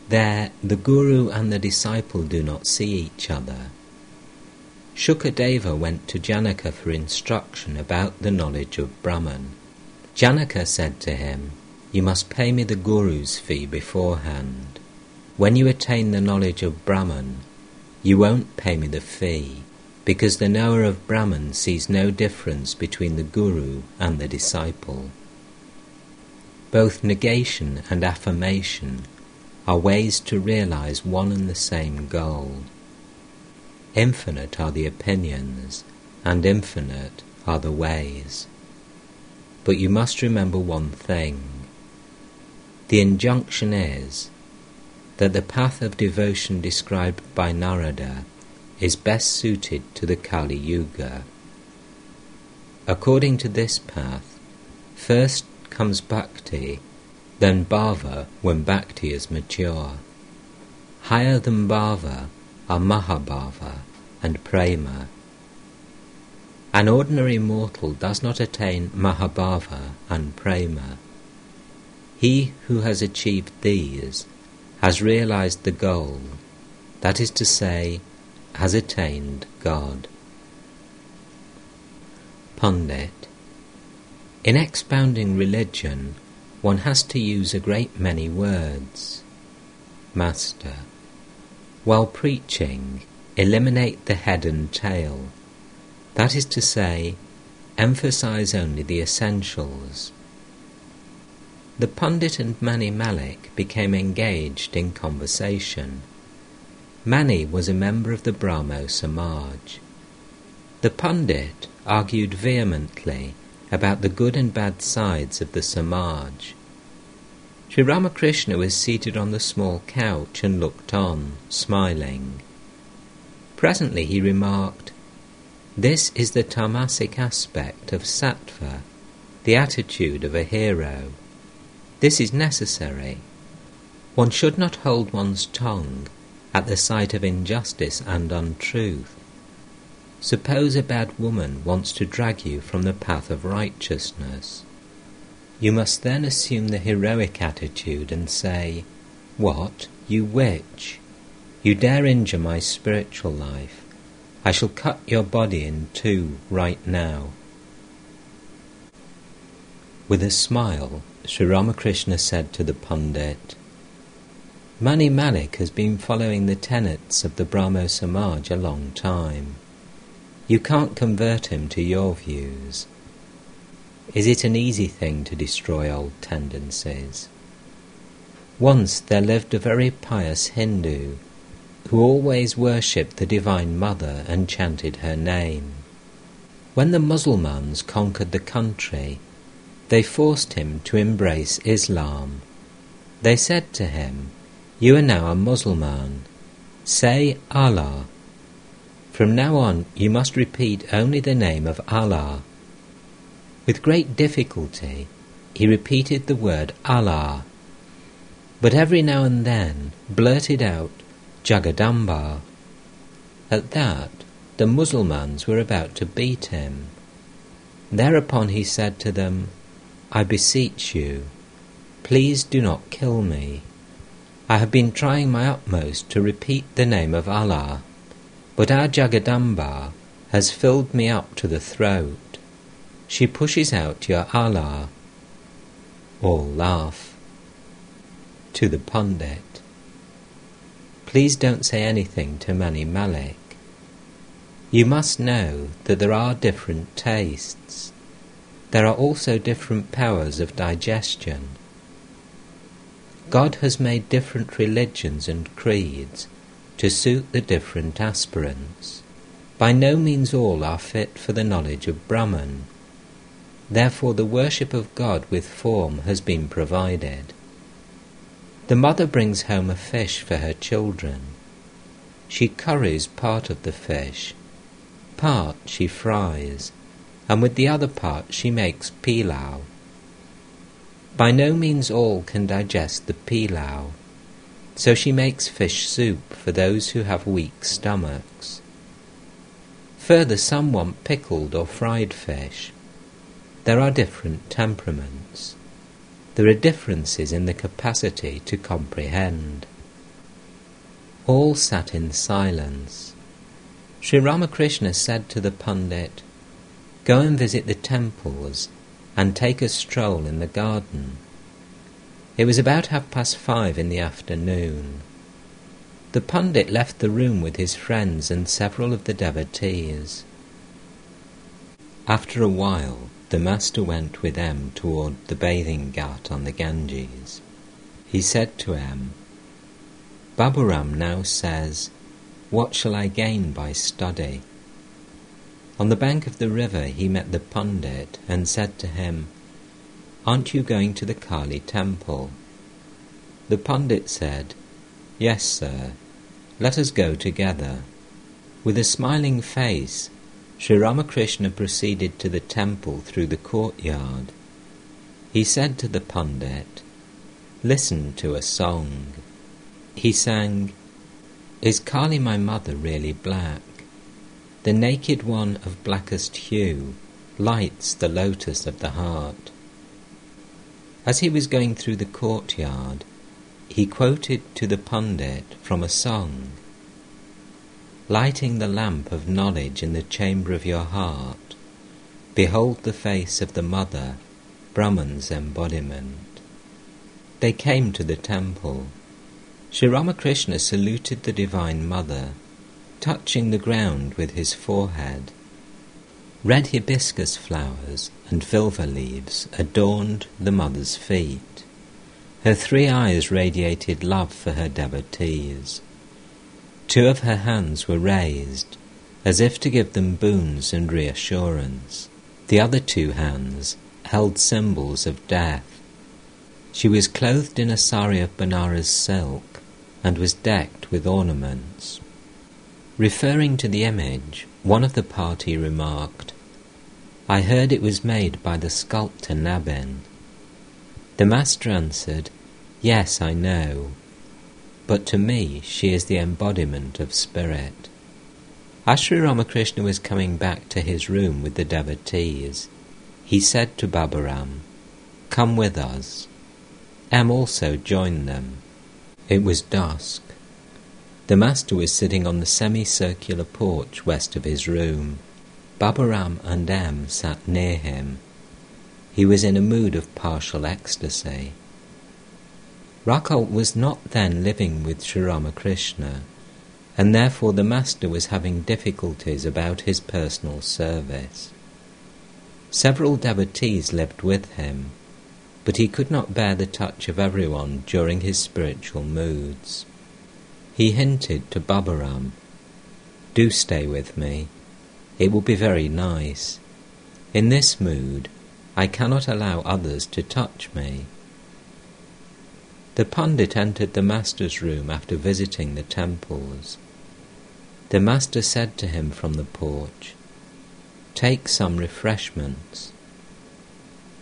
There, the guru and the disciple do not see each other. Shukadeva went to Janaka for instruction about the knowledge of Brahman. Janaka said to him, You must pay me the guru's fee beforehand. When you attain the knowledge of Brahman, you won't pay me the fee, because the knower of Brahman sees no difference between the Guru and the disciple. Both negation and affirmation are ways to realize one and the same goal. Infinite are the opinions and infinite are the ways. But you must remember one thing. The injunction is that the path of devotion described by Narada is best suited to the Kali Yuga. According to this path, first comes bhakti, then bhava when bhakti is mature. Higher than bhava are mahabhava and prema. An ordinary mortal does not attain mahabhava and prema. He who has achieved these has realized the goal, that is to say, has attained God. Pundit In expounding religion, one has to use a great many words. Master While preaching, eliminate the head and tail. That is to say, emphasize only the essentials. The Pundit and Mani Malik became engaged in conversation. Mani was a member of the Brahmo Samaj. The Pundit argued vehemently about the good and bad sides of the Samaj. Sri Ramakrishna was seated on the small couch and looked on, smiling. Presently he remarked, This is the tamasic aspect of sattva, the attitude of a hero. This is necessary. One should not hold one's tongue at the sight of injustice and untruth. Suppose a bad woman wants to drag you from the path of righteousness. You must then assume the heroic attitude and say, What, you witch! You dare injure my spiritual life. I shall cut your body in two right now. With a smile, Sri Ramakrishna said to the Pundit, Mani Malik has been following the tenets of the Brahmo Samaj a long time. You can't convert him to your views. Is it an easy thing to destroy old tendencies? Once there lived a very pious Hindu who always worshipped the Divine Mother and chanted her name. When the Mussulmans conquered the country, they forced him to embrace Islam. They said to him, You are now a Mussulman. Say Allah. From now on, you must repeat only the name of Allah. With great difficulty, he repeated the word Allah, but every now and then blurted out Jagadamba. At that, the Mussulmans were about to beat him. Thereupon he said to them, I beseech you, please do not kill me. I have been trying my utmost to repeat the name of Allah, but our Jagadamba has filled me up to the throat. She pushes out your Allah. All laugh. To the Pundit. Please don't say anything to Mani Malik. You must know that there are different tastes. There are also different powers of digestion. God has made different religions and creeds to suit the different aspirants. By no means all are fit for the knowledge of Brahman. Therefore, the worship of God with form has been provided. The mother brings home a fish for her children. She curries part of the fish, part she fries, and with the other part she makes pilau. By no means all can digest the pilau, so she makes fish soup for those who have weak stomachs. Further, some want pickled or fried fish. There are different temperaments. There are differences in the capacity to comprehend. All sat in silence. Sri Ramakrishna said to the Pundit, Go and visit the temples and take a stroll in the garden. It was about half past five in the afternoon. The pundit left the room with his friends and several of the devotees. After a while, the master went with M toward the bathing ghat on the Ganges. He said to M, Baburam now says, What shall I gain by study? On the bank of the river he met the pundit and said to him, Aren't you going to the Kali temple? The pundit said, Yes, sir. Let us go together. With a smiling face, Sri Ramakrishna proceeded to the temple through the courtyard. He said to the pundit, Listen to a song. He sang, Is Kali my mother really black? The naked one of blackest hue lights the lotus of the heart. As he was going through the courtyard, he quoted to the pundit from a song Lighting the lamp of knowledge in the chamber of your heart, behold the face of the Mother, Brahman's embodiment. They came to the temple. Sri Ramakrishna saluted the Divine Mother touching the ground with his forehead. Red hibiscus flowers and vilva leaves adorned the mother's feet. Her three eyes radiated love for her devotees. Two of her hands were raised, as if to give them boons and reassurance. The other two hands held symbols of death. She was clothed in a sari of Benares silk and was decked with ornaments. Referring to the image, one of the party remarked, I heard it was made by the sculptor Nabin. The master answered, Yes, I know, but to me she is the embodiment of spirit. As Ramakrishna was coming back to his room with the devotees, he said to Baburam, Come with us. M also joined them. It was dusk. The master was sitting on the semicircular porch west of his room. Baburam and M sat near him. He was in a mood of partial ecstasy. Rakhal was not then living with Sri Ramakrishna, and therefore the master was having difficulties about his personal service. Several devotees lived with him, but he could not bear the touch of everyone during his spiritual moods. He hinted to Baburam, Do stay with me. It will be very nice. In this mood, I cannot allow others to touch me. The pundit entered the Master's room after visiting the temples. The Master said to him from the porch, Take some refreshments.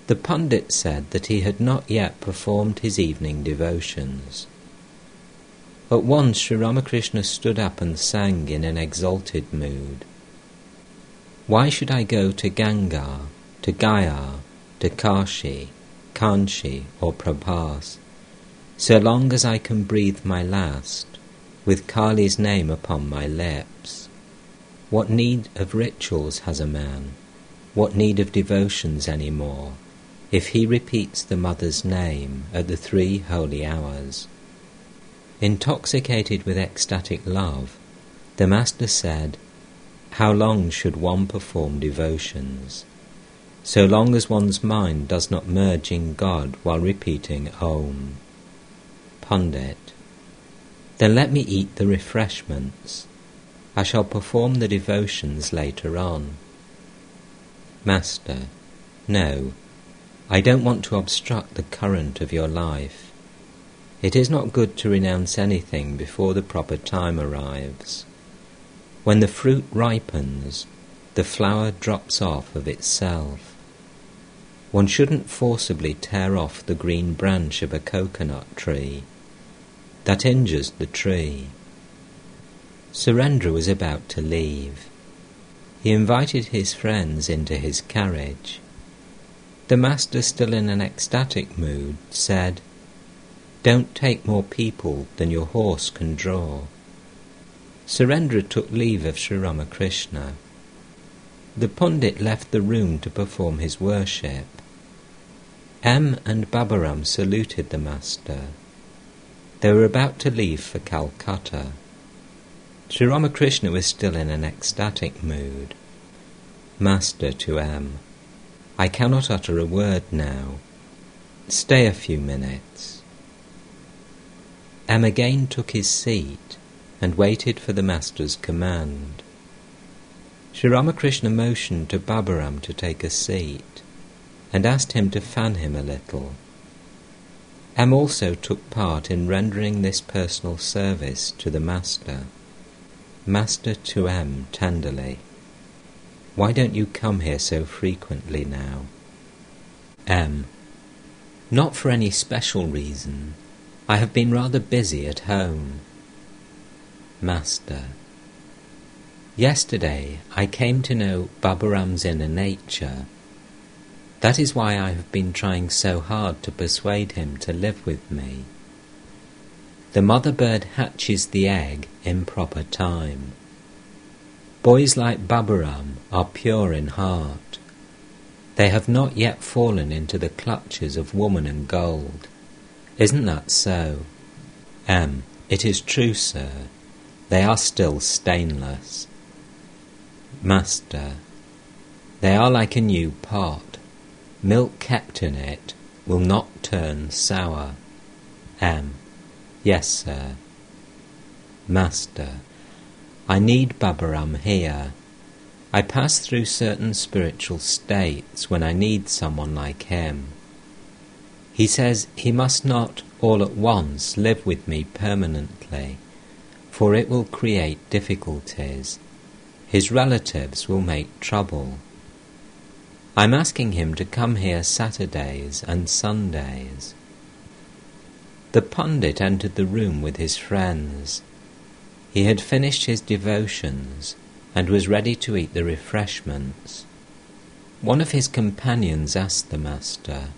The pundit said that he had not yet performed his evening devotions. At once Sri Ramakrishna stood up and sang in an exalted mood. Why should I go to Ganga, to Gaya, to Kashi, Kanchi, or Prabhas, so long as I can breathe my last, with Kali's name upon my lips? What need of rituals has a man? What need of devotions any more, if he repeats the Mother's name at the three holy hours? Intoxicated with ecstatic love, the Master said, How long should one perform devotions? So long as one's mind does not merge in God while repeating Om. Pandit. Then let me eat the refreshments. I shall perform the devotions later on. Master. No, I don't want to obstruct the current of your life. It is not good to renounce anything before the proper time arrives. When the fruit ripens, the flower drops off of itself. One shouldn't forcibly tear off the green branch of a coconut tree. That injures the tree. Surendra was about to leave. He invited his friends into his carriage. The master, still in an ecstatic mood, said, don't take more people than your horse can draw. Surendra took leave of Sri Ramakrishna. The Pundit left the room to perform his worship. M and Baburam saluted the Master. They were about to leave for Calcutta. Sri Ramakrishna was still in an ecstatic mood. Master to M, I cannot utter a word now. Stay a few minutes. M again took his seat and waited for the master's command. Sri Ramakrishna motioned to Baburam to take a seat and asked him to fan him a little. M also took part in rendering this personal service to the Master. Master to M tenderly, Why don't you come here so frequently now? M. Not for any special reason. I have been rather busy at home. Master. Yesterday I came to know Baburam's inner nature. That is why I have been trying so hard to persuade him to live with me. The mother bird hatches the egg in proper time. Boys like Baburam are pure in heart. They have not yet fallen into the clutches of woman and gold. Isn't that so? M. It is true, sir. They are still stainless. Master. They are like a new pot. Milk kept in it will not turn sour. M. Yes, sir. Master. I need Baburam here. I pass through certain spiritual states when I need someone like him. He says he must not all at once live with me permanently, for it will create difficulties. His relatives will make trouble. I'm asking him to come here Saturdays and Sundays. The pundit entered the room with his friends. He had finished his devotions and was ready to eat the refreshments. One of his companions asked the Master,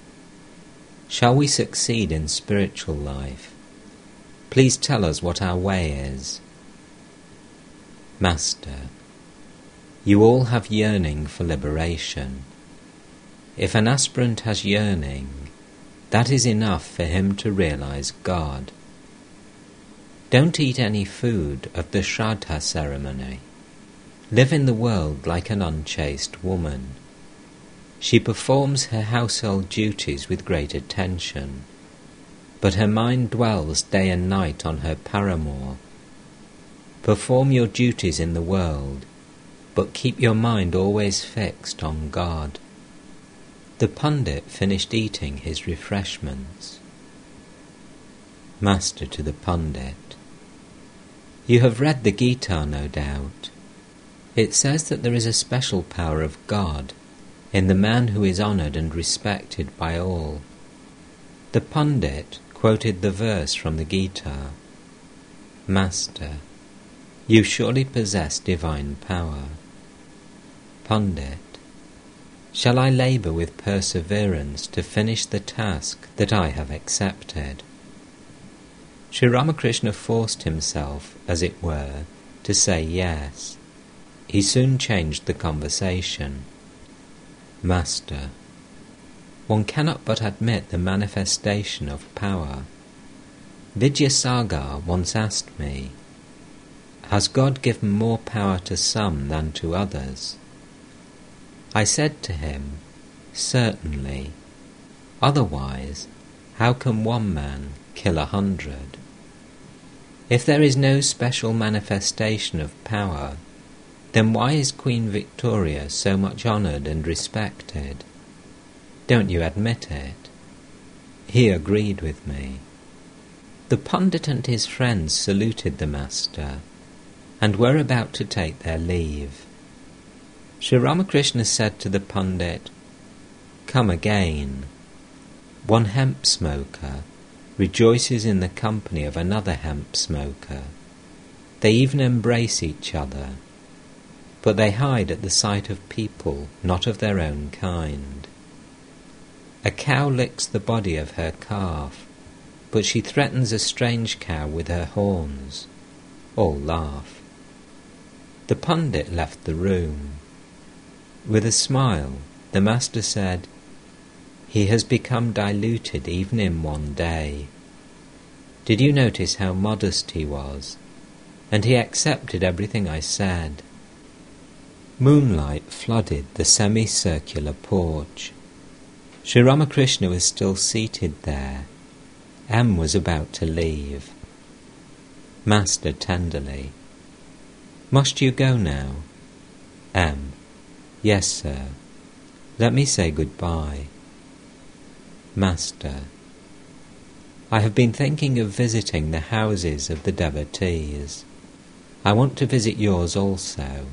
Shall we succeed in spiritual life? Please tell us what our way is. Master, you all have yearning for liberation. If an aspirant has yearning, that is enough for him to realize God. Don't eat any food of the Shraddha ceremony. Live in the world like an unchaste woman. She performs her household duties with great attention, but her mind dwells day and night on her paramour. Perform your duties in the world, but keep your mind always fixed on God. The pundit finished eating his refreshments. Master to the pundit, You have read the Gita, no doubt. It says that there is a special power of God in the man who is honoured and respected by all. The pundit quoted the verse from the Gita Master, you surely possess divine power. Pundit, shall I labour with perseverance to finish the task that I have accepted? Sri Ramakrishna forced himself, as it were, to say yes. He soon changed the conversation. Master, one cannot but admit the manifestation of power. Vidyasagar once asked me, Has God given more power to some than to others? I said to him, Certainly. Otherwise, how can one man kill a hundred? If there is no special manifestation of power, then why is Queen Victoria so much honoured and respected? Don't you admit it? He agreed with me. The pundit and his friends saluted the master and were about to take their leave. Sri Ramakrishna said to the pundit, Come again. One hemp smoker rejoices in the company of another hemp smoker. They even embrace each other but they hide at the sight of people not of their own kind. A cow licks the body of her calf, but she threatens a strange cow with her horns. All laugh. The pundit left the room. With a smile, the master said, He has become diluted even in one day. Did you notice how modest he was? And he accepted everything I said. Moonlight flooded the semicircular porch. Sri Ramakrishna was still seated there. M was about to leave. Master tenderly, Must you go now? M. Yes, sir. Let me say goodbye. Master. I have been thinking of visiting the houses of the devotees. I want to visit yours also.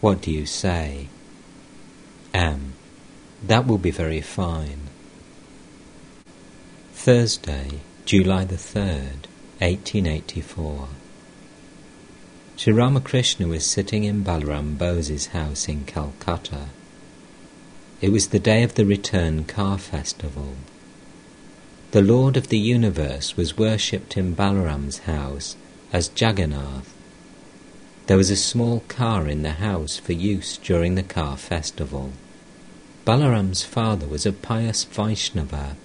What do you say? M. That will be very fine. Thursday, July the 3rd, 1884. Sri Ramakrishna was sitting in Balaram Bose's house in Calcutta. It was the day of the return car festival. The Lord of the universe was worshipped in Balaram's house as Jagannath. There was a small car in the house for use during the car festival. Balaram's father was a pious Vaishnava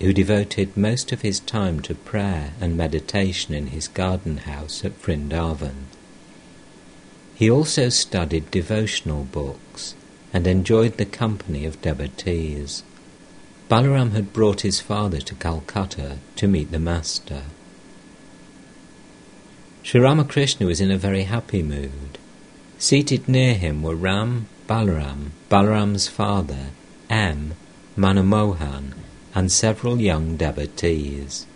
who devoted most of his time to prayer and meditation in his garden house at Vrindavan. He also studied devotional books and enjoyed the company of devotees. Balaram had brought his father to Calcutta to meet the Master. Sri Ramakrishna was in a very happy mood. Seated near him were Ram, Balaram, Balaram's father, M, Manomohan, and several young devotees.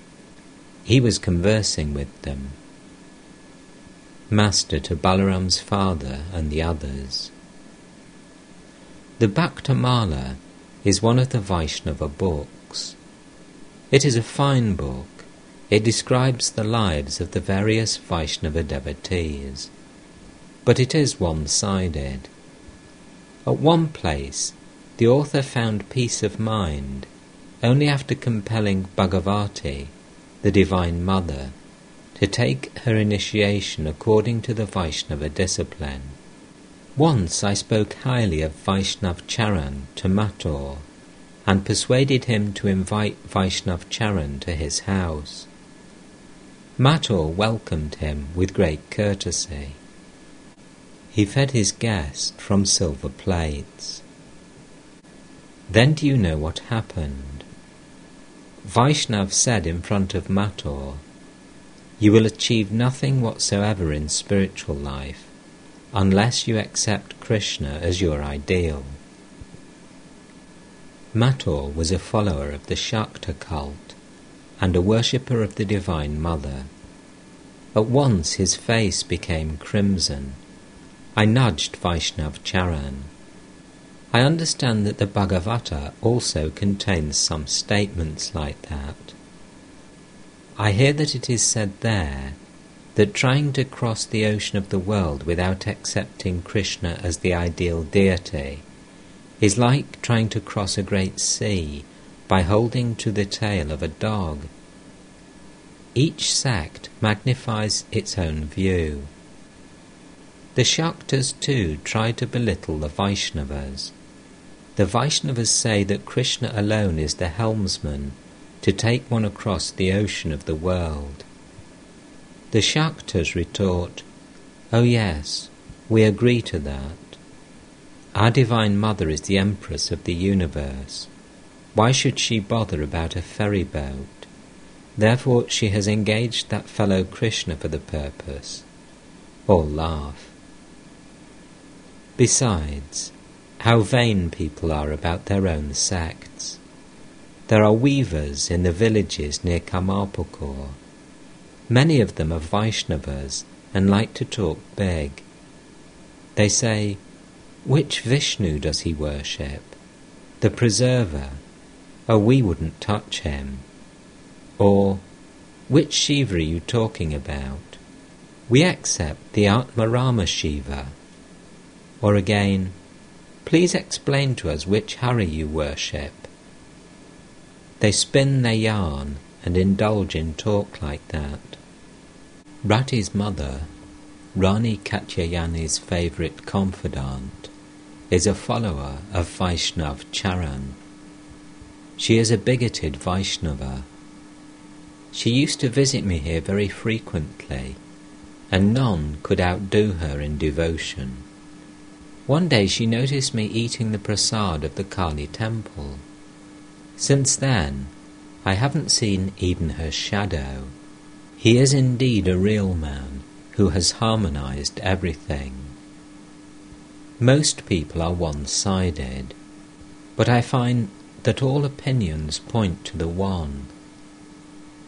He was conversing with them. Master to Balaram's father and the others. The Bhaktamala is one of the Vaishnava books. It is a fine book. It describes the lives of the various Vaishnava devotees. But it is one sided. At one place, the author found peace of mind only after compelling Bhagavati, the Divine Mother, to take her initiation according to the Vaishnava discipline. Once I spoke highly of Vaishnav Charan to Mathur and persuaded him to invite Vaishnav Charan to his house. Mathur welcomed him with great courtesy. He fed his guest from silver plates. Then do you know what happened? Vaishnav said in front of Mathur, You will achieve nothing whatsoever in spiritual life unless you accept Krishna as your ideal. Mathur was a follower of the Shakta cult and a worshipper of the Divine Mother. At once his face became crimson. I nudged Vaishnav Charan. I understand that the Bhagavata also contains some statements like that. I hear that it is said there that trying to cross the ocean of the world without accepting Krishna as the ideal deity is like trying to cross a great sea by holding to the tail of a dog. Each sect magnifies its own view. The Shaktas too try to belittle the Vaishnavas. The Vaishnavas say that Krishna alone is the helmsman to take one across the ocean of the world. The Shaktas retort, Oh yes, we agree to that. Our Divine Mother is the Empress of the universe. Why should she bother about a ferry boat? Therefore she has engaged that fellow Krishna for the purpose. All laugh. Besides, how vain people are about their own sects. There are weavers in the villages near Kamarpukur. Many of them are Vaishnavas and like to talk big. They say, Which Vishnu does he worship? The Preserver. Oh, we wouldn't touch him. Or, Which Shiva are you talking about? We accept the Atmarama Shiva. Or again, Please explain to us which Hari you worship. They spin their yarn and indulge in talk like that. Rati's mother, Rani Katyayani's favourite confidant, is a follower of Vaishnav Charan. She is a bigoted Vaishnava. She used to visit me here very frequently, and none could outdo her in devotion. One day she noticed me eating the prasad of the Kali temple. Since then, I haven't seen even her shadow. He is indeed a real man who has harmonized everything. Most people are one sided, but I find that all opinions point to the one.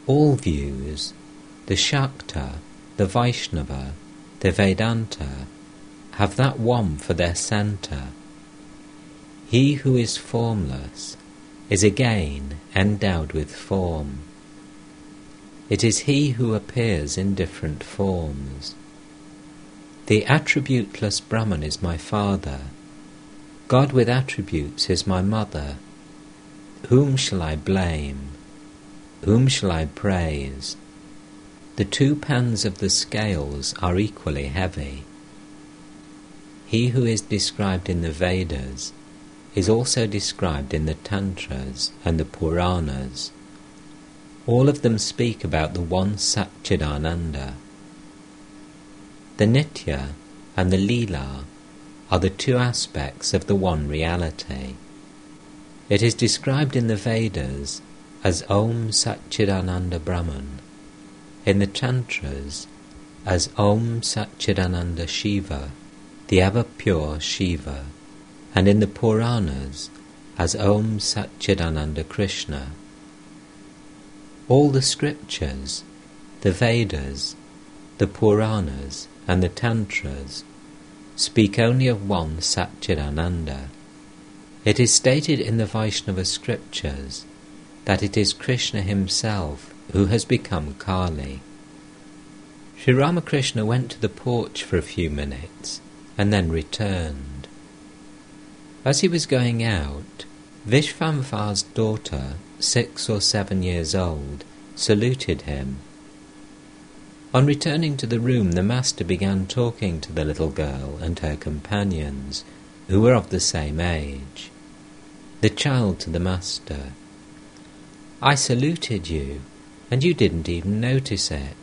All views, the Shakta, the Vaishnava, the Vedanta, have that one for their centre. He who is formless is again endowed with form. It is he who appears in different forms. The attributeless Brahman is my father. God with attributes is my mother. Whom shall I blame? Whom shall I praise? The two pans of the scales are equally heavy. He who is described in the Vedas is also described in the Tantras and the Puranas. All of them speak about the one Satchidananda. The Nitya and the Leela are the two aspects of the one reality. It is described in the Vedas as Om Satchidananda Brahman, in the Tantras as Om Satchidananda Shiva, the ever pure Shiva, and in the Puranas as Om Satchidananda Krishna. All the scriptures, the Vedas, the Puranas, and the Tantras speak only of one Satchidananda. It is stated in the Vaishnava scriptures that it is Krishna himself who has become Kali. Sri Ramakrishna went to the porch for a few minutes and then returned. As he was going out, Vishvambar's daughter, six or seven years old, saluted him. On returning to the room, the master began talking to the little girl and her companions, who were of the same age. The child to the master, I saluted you, and you didn't even notice it.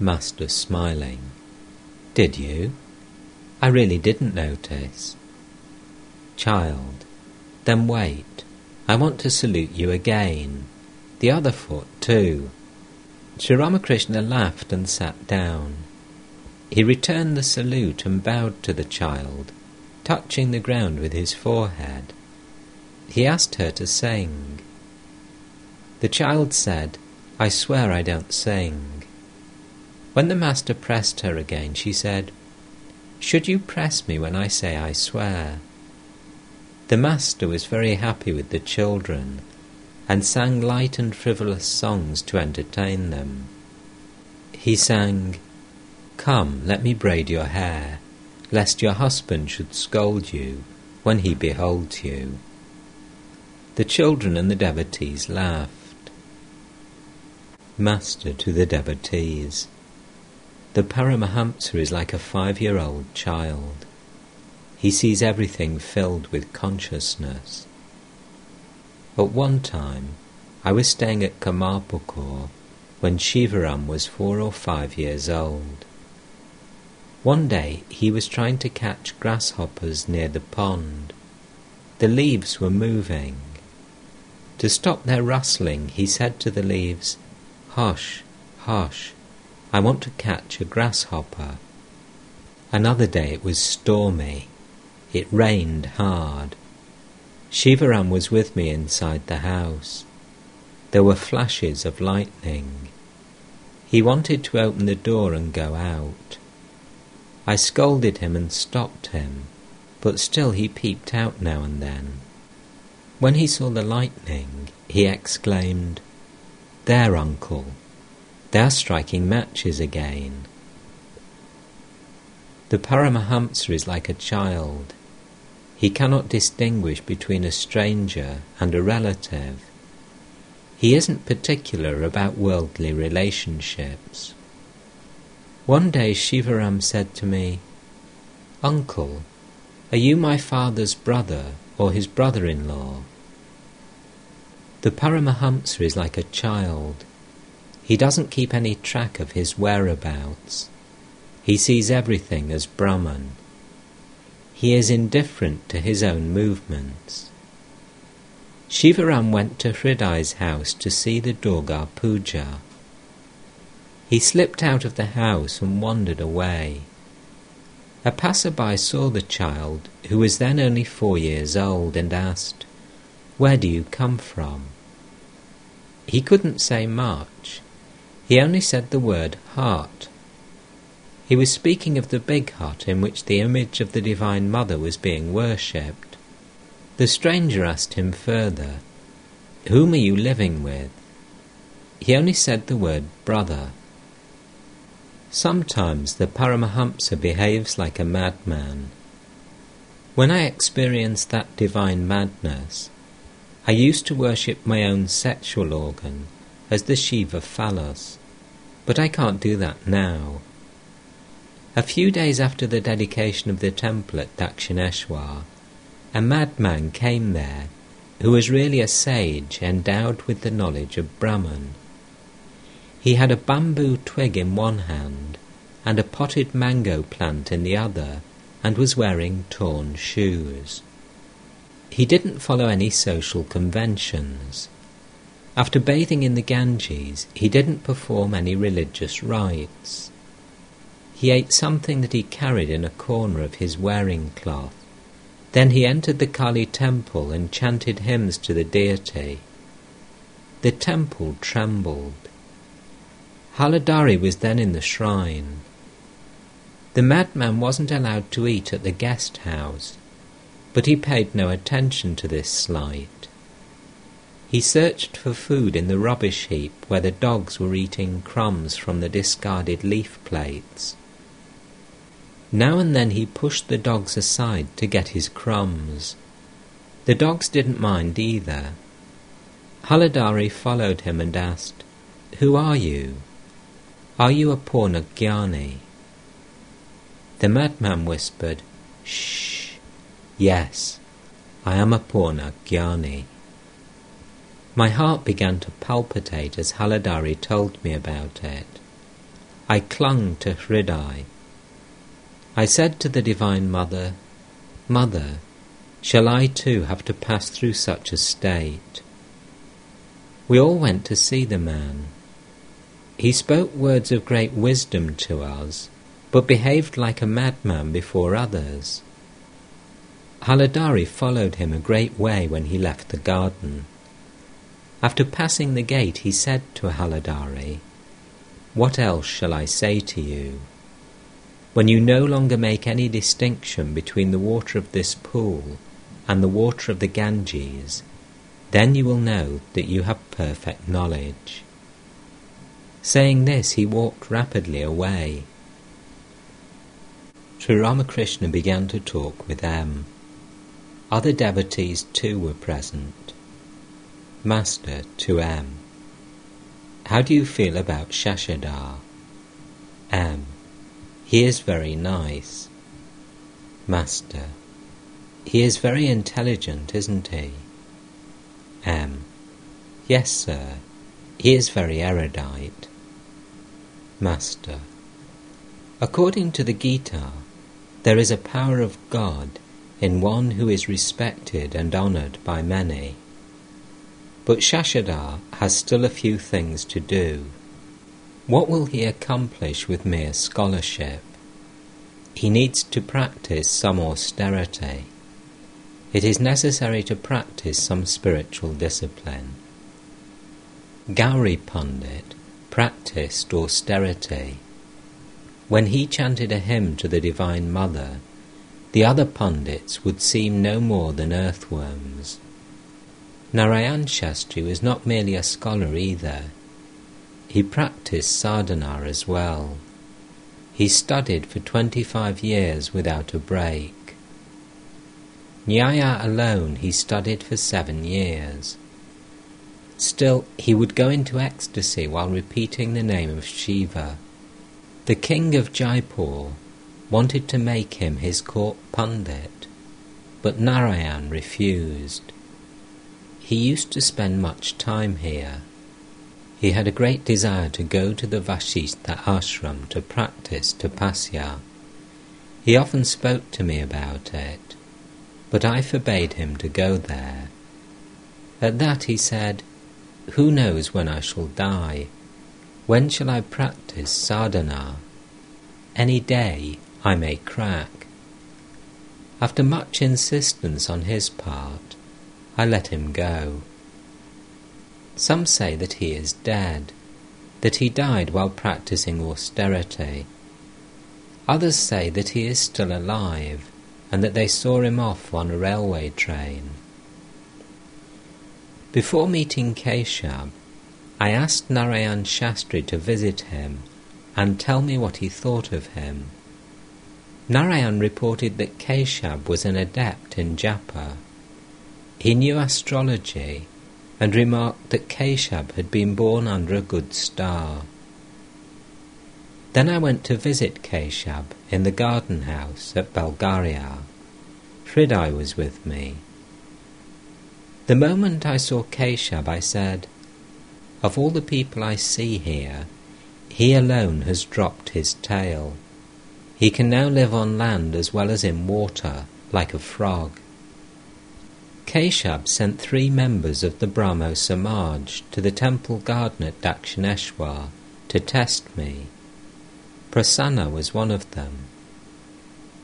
Master smiling. Did you? I really didn't notice. Child. Then wait. I want to salute you again. The other foot, too. Sri Ramakrishna laughed and sat down. He returned the salute and bowed to the child, touching the ground with his forehead. He asked her to sing. The child said, I swear I don't sing. When the master pressed her again, she said, Should you press me when I say I swear? The master was very happy with the children and sang light and frivolous songs to entertain them. He sang, Come, let me braid your hair, lest your husband should scold you when he beholds you. The children and the devotees laughed. Master to the devotees. The Paramahamsa is like a five year old child. He sees everything filled with consciousness. At one time, I was staying at Kamarpukur when Shivaram was four or five years old. One day he was trying to catch grasshoppers near the pond. The leaves were moving. To stop their rustling, he said to the leaves, Hush, hush, I want to catch a grasshopper. Another day it was stormy. It rained hard. Shivaram was with me inside the house. There were flashes of lightning. He wanted to open the door and go out. I scolded him and stopped him, but still he peeped out now and then. When he saw the lightning, he exclaimed, there, uncle. They are striking matches again. The Paramahamsa is like a child. He cannot distinguish between a stranger and a relative. He isn't particular about worldly relationships. One day Shivaram said to me, Uncle, are you my father's brother or his brother in law? The Paramahamsa is like a child. He doesn't keep any track of his whereabouts. He sees everything as Brahman. He is indifferent to his own movements. Shivaram went to Hriday's house to see the Durga Puja. He slipped out of the house and wandered away. A passerby saw the child, who was then only four years old, and asked, Where do you come from? He couldn't say march. He only said the word heart. He was speaking of the big hut in which the image of the Divine Mother was being worshipped. The stranger asked him further, Whom are you living with? He only said the word brother. Sometimes the Paramahamsa behaves like a madman. When I experienced that divine madness, I used to worship my own sexual organ as the Shiva phallus, but I can't do that now. A few days after the dedication of the temple at Dakshineshwar, a madman came there who was really a sage endowed with the knowledge of Brahman. He had a bamboo twig in one hand and a potted mango plant in the other and was wearing torn shoes. He didn't follow any social conventions. After bathing in the Ganges, he didn't perform any religious rites. He ate something that he carried in a corner of his wearing cloth. Then he entered the Kali temple and chanted hymns to the deity. The temple trembled. Haladhari was then in the shrine. The madman wasn't allowed to eat at the guest house, but he paid no attention to this slight. He searched for food in the rubbish heap where the dogs were eating crumbs from the discarded leaf plates. Now and then he pushed the dogs aside to get his crumbs. The dogs didn't mind either. Haladhari followed him and asked, Who are you? Are you a Purna Jnani? The madman whispered, Shh. Yes, I am a Purna Jnani. My heart began to palpitate as Haladhari told me about it. I clung to Hriday I said to the Divine Mother, Mother, shall I too have to pass through such a state? We all went to see the man. He spoke words of great wisdom to us, but behaved like a madman before others. Haladhari followed him a great way when he left the garden. After passing the gate, he said to Haladhari, What else shall I say to you? when you no longer make any distinction between the water of this pool and the water of the Ganges, then you will know that you have perfect knowledge. Saying this, he walked rapidly away. Sri Ramakrishna began to talk with M. Other devotees too were present. Master to M. How do you feel about Shashadhar? M. He is very nice. Master. He is very intelligent, isn't he? M. Yes, sir. He is very erudite. Master. According to the Gita, there is a power of God in one who is respected and honoured by many. But Shashadhar has still a few things to do. What will he accomplish with mere scholarship? He needs to practice some austerity. It is necessary to practice some spiritual discipline. Gauri Pandit practiced austerity. When he chanted a hymn to the Divine Mother, the other pundits would seem no more than earthworms. Narayan Shastri was not merely a scholar either. He practiced sadhana as well. He studied for 25 years without a break. Nyaya alone he studied for seven years. Still, he would go into ecstasy while repeating the name of Shiva. The king of Jaipur wanted to make him his court pundit, but Narayan refused. He used to spend much time here. He had a great desire to go to the Vashistha ashram to practice tapasya. He often spoke to me about it, but I forbade him to go there. At that he said, Who knows when I shall die? When shall I practice sadhana? Any day I may crack. After much insistence on his part, I let him go. Some say that he is dead, that he died while practicing austerity. Others say that he is still alive and that they saw him off on a railway train. Before meeting Keshab, I asked Narayan Shastri to visit him and tell me what he thought of him. Narayan reported that Keshab was an adept in japa. He knew astrology and remarked that Keshab had been born under a good star. Then I went to visit Keshab in the garden house at Belgharia. Hriday was with me. The moment I saw Keshab, I said, Of all the people I see here, he alone has dropped his tail. He can now live on land as well as in water, like a frog. Keshab sent three members of the Brahmo Samaj to the temple garden at Dakshineshwar to test me. Prasanna was one of them.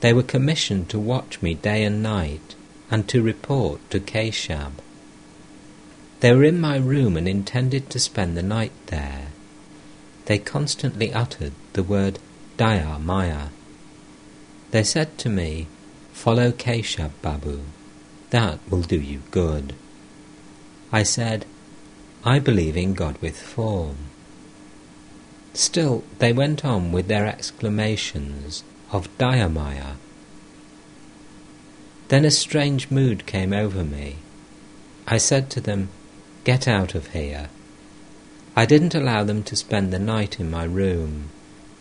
They were commissioned to watch me day and night and to report to Keshab. They were in my room and intended to spend the night there. They constantly uttered the word Dayamaya. They said to me, Follow Keshab Babu. That will do you good. I said, I believe in God with form. Still, they went on with their exclamations of Dayamaya. Then a strange mood came over me. I said to them, Get out of here. I didn't allow them to spend the night in my room,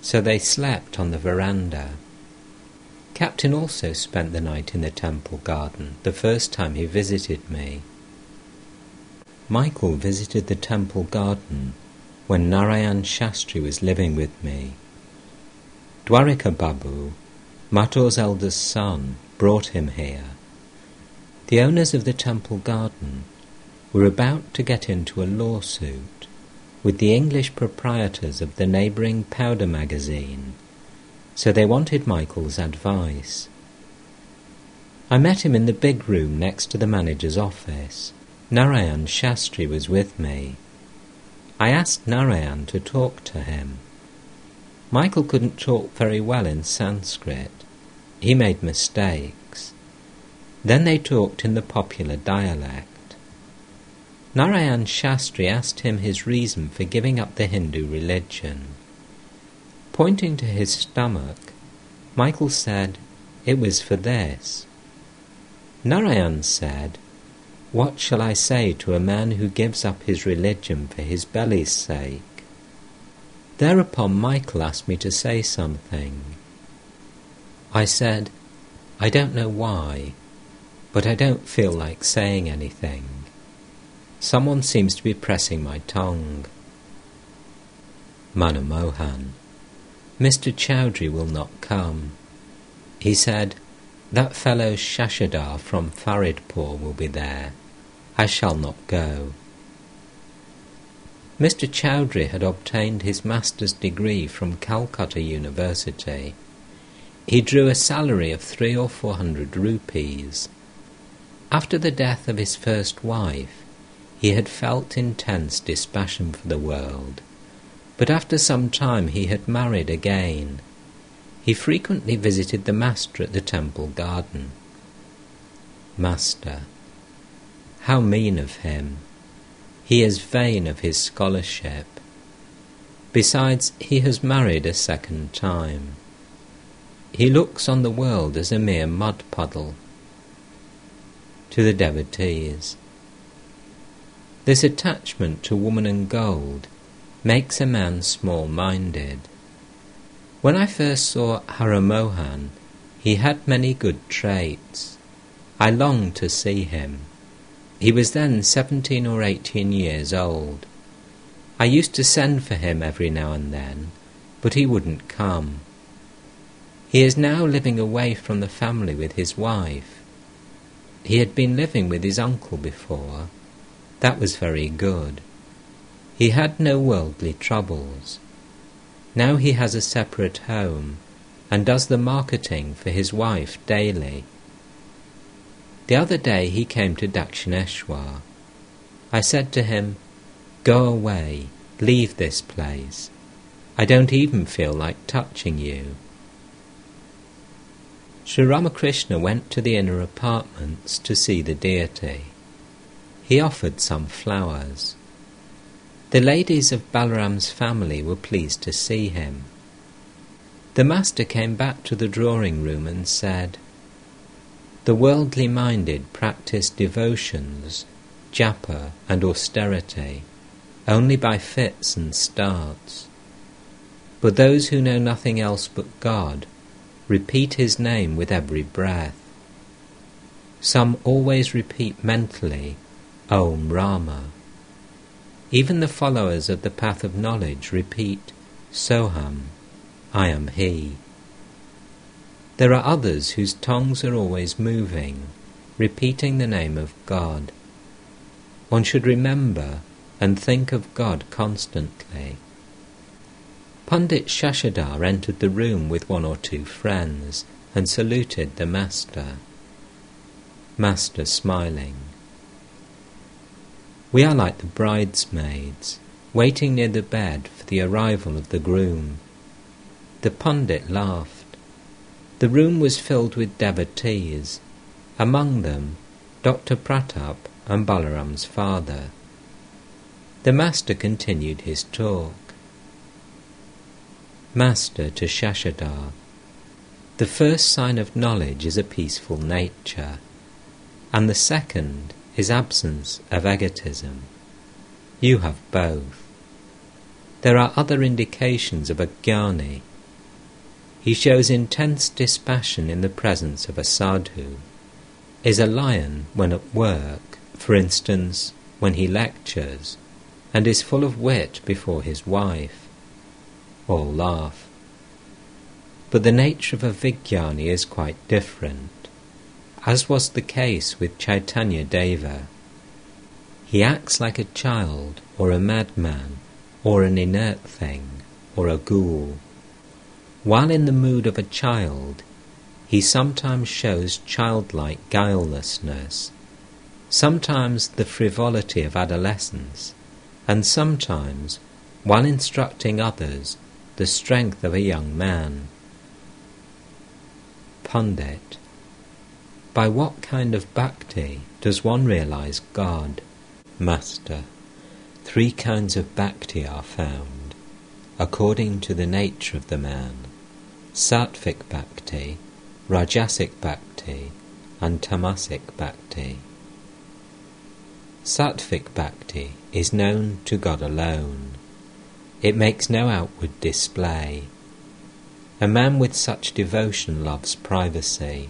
so they slept on the veranda. Captain also spent the night in the temple garden the first time he visited me. Michael visited the temple garden when Narayan Shastri was living with me. Dwarika Babu, Mathur's eldest son, brought him here. The owners of the temple garden were about to get into a lawsuit with the English proprietors of the neighbouring powder magazine so they wanted Michael's advice. I met him in the big room next to the manager's office. Narayan Shastri was with me. I asked Narayan to talk to him. Michael couldn't talk very well in Sanskrit. He made mistakes. Then they talked in the popular dialect. Narayan Shastri asked him his reason for giving up the Hindu religion. Pointing to his stomach, Michael said, It was for this. Narayan said, What shall I say to a man who gives up his religion for his belly's sake? Thereupon Michael asked me to say something. I said, I don't know why, but I don't feel like saying anything. Someone seems to be pressing my tongue. Manomohan. Mr. Chowdhury will not come. He said, That fellow Shashadhar from Faridpur will be there. I shall not go. Mr. Chowdhury had obtained his master's degree from Calcutta University. He drew a salary of three or four hundred rupees. After the death of his first wife, he had felt intense dispassion for the world but after some time he had married again. He frequently visited the master at the temple garden. Master, how mean of him! He is vain of his scholarship. Besides, he has married a second time. He looks on the world as a mere mud puddle. To the devotees, this attachment to woman and gold makes a man small minded. When I first saw Haramohan, he had many good traits. I longed to see him. He was then seventeen or eighteen years old. I used to send for him every now and then, but he wouldn't come. He is now living away from the family with his wife. He had been living with his uncle before. That was very good. He had no worldly troubles. Now he has a separate home, and does the marketing for his wife daily. The other day he came to Dakshineshwar. I said to him, Go away, leave this place. I don't even feel like touching you. Sri Ramakrishna went to the inner apartments to see the deity. He offered some flowers. The ladies of Balaram's family were pleased to see him. The master came back to the drawing room and said, The worldly minded practice devotions, japa, and austerity only by fits and starts. But those who know nothing else but God repeat his name with every breath. Some always repeat mentally, Om Rama. Even the followers of the path of knowledge repeat, Soham, I am He. There are others whose tongues are always moving, repeating the name of God. One should remember and think of God constantly. Pandit Shashadhar entered the room with one or two friends and saluted the Master. Master smiling. We are like the bridesmaids, waiting near the bed for the arrival of the groom. The pundit laughed. The room was filled with devotees, among them Dr. Pratap and Balaram's father. The Master continued his talk. Master to Shashadhar. The first sign of knowledge is a peaceful nature, and the second is absence of egotism. You have both. There are other indications of a jnani. He shows intense dispassion in the presence of a sadhu, is a lion when at work, for instance, when he lectures, and is full of wit before his wife all laugh. But the nature of a Vijnani is quite different, as was the case with Chaitanya Deva. He acts like a child, or a madman, or an inert thing, or a ghoul. While in the mood of a child, he sometimes shows childlike guilelessness, sometimes the frivolity of adolescence, and sometimes, while instructing others, the strength of a young man. Pandit. By what kind of bhakti does one realize God? Master. Three kinds of bhakti are found, according to the nature of the man sattvic bhakti, rajasic bhakti, and tamasic bhakti. Sattvic bhakti is known to God alone. It makes no outward display. A man with such devotion loves privacy.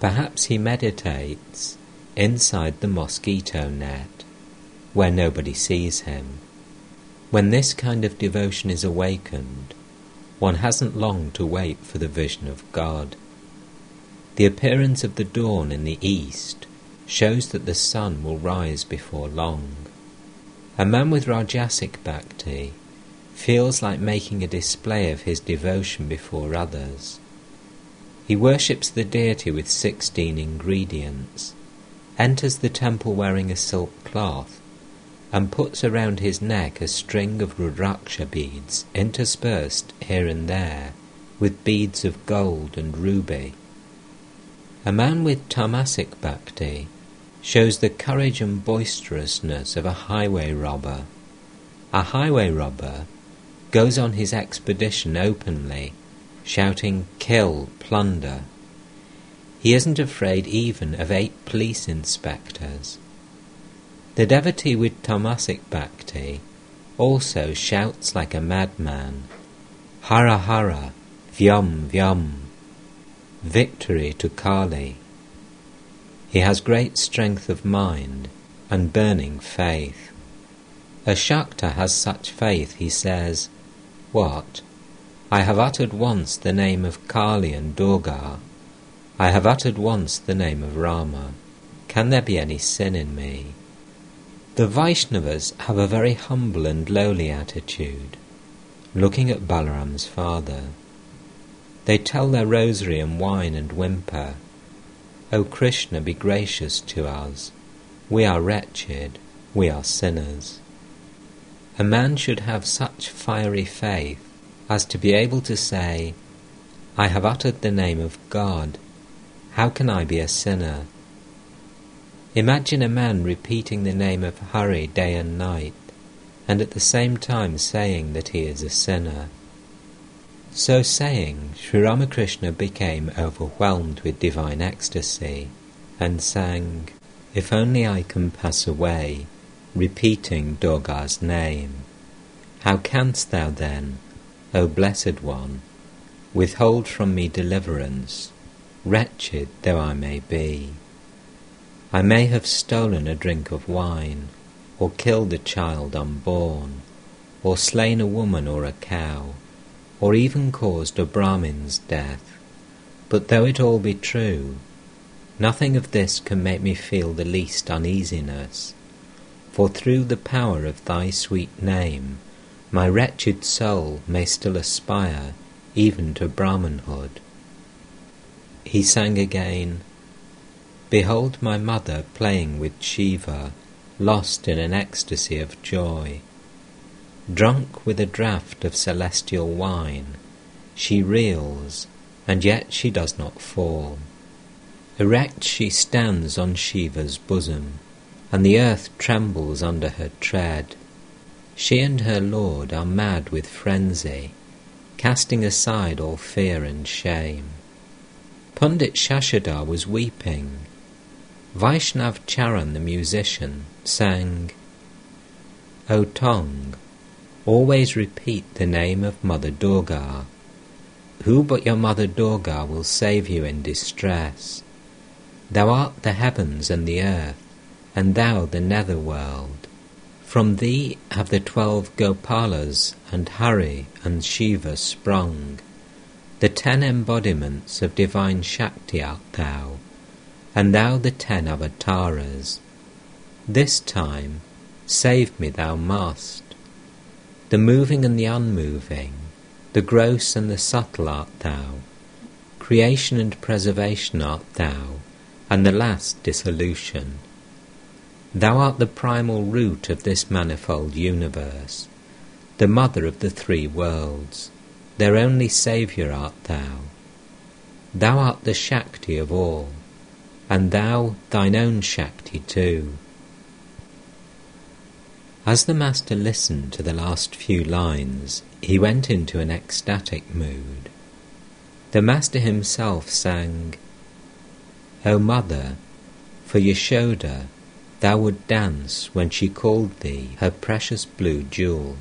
Perhaps he meditates inside the mosquito net, where nobody sees him. When this kind of devotion is awakened, one hasn't long to wait for the vision of God. The appearance of the dawn in the east shows that the sun will rise before long. A man with Rajasic Bhakti feels like making a display of his devotion before others. He worships the deity with sixteen ingredients, enters the temple wearing a silk cloth, and puts around his neck a string of Rudraksha beads interspersed here and there with beads of gold and ruby. A man with tamasic bhakti shows the courage and boisterousness of a highway robber. A highway robber goes on his expedition openly, shouting, Kill, plunder. He isn't afraid even of eight police inspectors. The devotee with tamasic bhakti also shouts like a madman, Hara Hara, Vyom Vyom, victory to Kali. He has great strength of mind and burning faith. A Shakta has such faith, he says, What? I have uttered once the name of Kali and Durga. I have uttered once the name of Rama. Can there be any sin in me? The Vaishnavas have a very humble and lowly attitude, looking at Balaram's father. They tell their rosary and whine and whimper. O Krishna, be gracious to us. We are wretched, we are sinners. A man should have such fiery faith as to be able to say, I have uttered the name of God. How can I be a sinner? Imagine a man repeating the name of Hari day and night, and at the same time saying that he is a sinner. So saying, Sri Ramakrishna became overwhelmed with divine ecstasy and sang, If only I can pass away, repeating Durga's name. How canst thou then, O Blessed One, withhold from me deliverance, wretched though I may be? I may have stolen a drink of wine, or killed a child unborn, or slain a woman or a cow, or even caused a Brahmin's death. But though it all be true, nothing of this can make me feel the least uneasiness, for through the power of thy sweet name, my wretched soul may still aspire even to Brahmanhood. He sang again, Behold my mother playing with Shiva, lost in an ecstasy of joy. Drunk with a draught of celestial wine, she reels, and yet she does not fall. Erect she stands on Shiva's bosom, and the earth trembles under her tread. She and her lord are mad with frenzy, casting aside all fear and shame. Pundit Shashadhar was weeping. Vaishnav Charan the musician sang, O tongue, Always repeat the name of Mother Durga. Who but your Mother Durga will save you in distress? Thou art the heavens and the earth, and thou the nether world. From thee have the twelve Gopalas and Hari and Shiva sprung. The ten embodiments of divine Shakti art thou, and thou the ten avatars. This time save me thou must. The moving and the unmoving, the gross and the subtle art thou, creation and preservation art thou, and the last dissolution. Thou art the primal root of this manifold universe, the mother of the three worlds, their only Saviour art thou. Thou art the Shakti of all, and thou thine own Shakti too. As the Master listened to the last few lines, he went into an ecstatic mood. The Master himself sang, O Mother, for Yashoda, thou would dance when she called thee her precious blue jewel.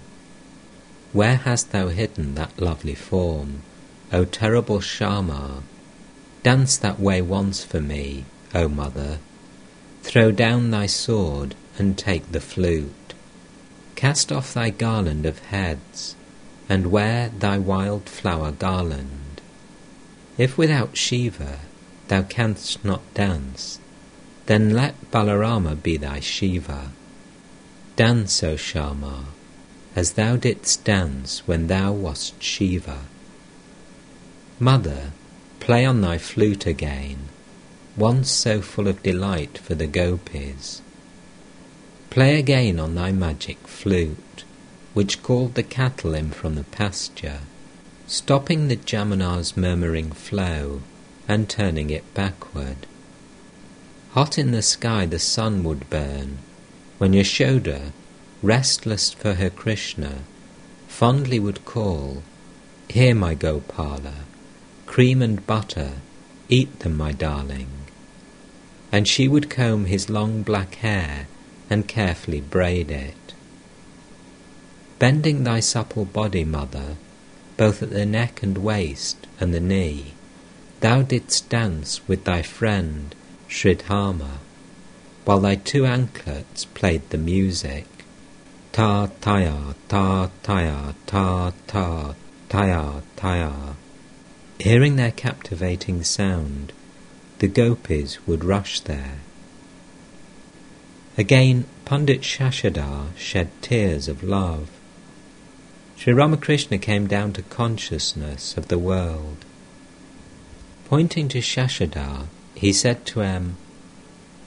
Where hast thou hidden that lovely form, O terrible Shyama? Dance that way once for me, O Mother. Throw down thy sword and take the flute. Cast off thy garland of heads, and wear thy wild flower garland. If without Shiva thou canst not dance, then let Balarama be thy Shiva. Dance, O Shyama, as thou didst dance when thou wast Shiva. Mother, play on thy flute again, once so full of delight for the gopis. Play again on thy magic flute, which called the cattle in from the pasture, stopping the Jamuna's murmuring flow and turning it backward. Hot in the sky the sun would burn, when Yashoda, restless for her Krishna, fondly would call, Here, my Gopala, cream and butter, eat them, my darling. And she would comb his long black hair and carefully braid it. Bending thy supple body, mother, both at the neck and waist and the knee, thou didst dance with thy friend Sridama, while thy two anklets played the music. Ta taya, ta taya, ta ta, taya taya. Hearing their captivating sound, the gopis would rush there Again, Pandit Shashadhar shed tears of love. Sri Ramakrishna came down to consciousness of the world Pointing to Shashadhar, he said to M,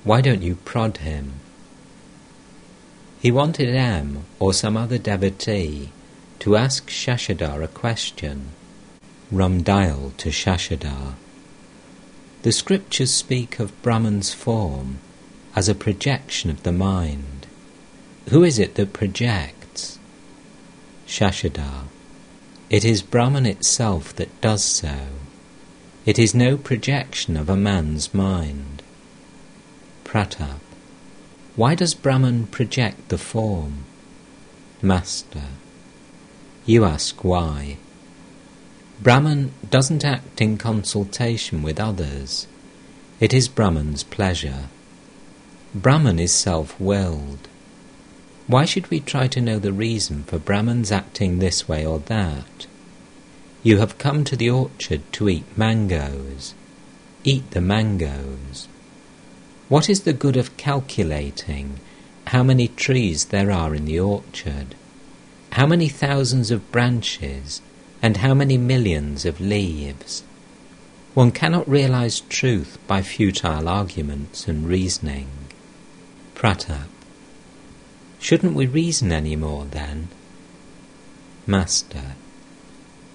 Why don't you prod him? He wanted M or some other devotee to ask Shashadhar a question. Ramdayal to Shashadhar. The scriptures speak of Brahman's form as a projection of the mind. Who is it that projects? Shashadhar. It is Brahman itself that does so. It is no projection of a man's mind. Pratap. Why does Brahman project the form? Master. You ask why. Brahman doesn't act in consultation with others. It is Brahman's pleasure. Brahman is self-willed. Why should we try to know the reason for Brahman's acting this way or that? You have come to the orchard to eat mangoes. Eat the mangoes. What is the good of calculating how many trees there are in the orchard? How many thousands of branches and how many millions of leaves? One cannot realize truth by futile arguments and reasoning. Pratap. Shouldn't we reason any more then? Master.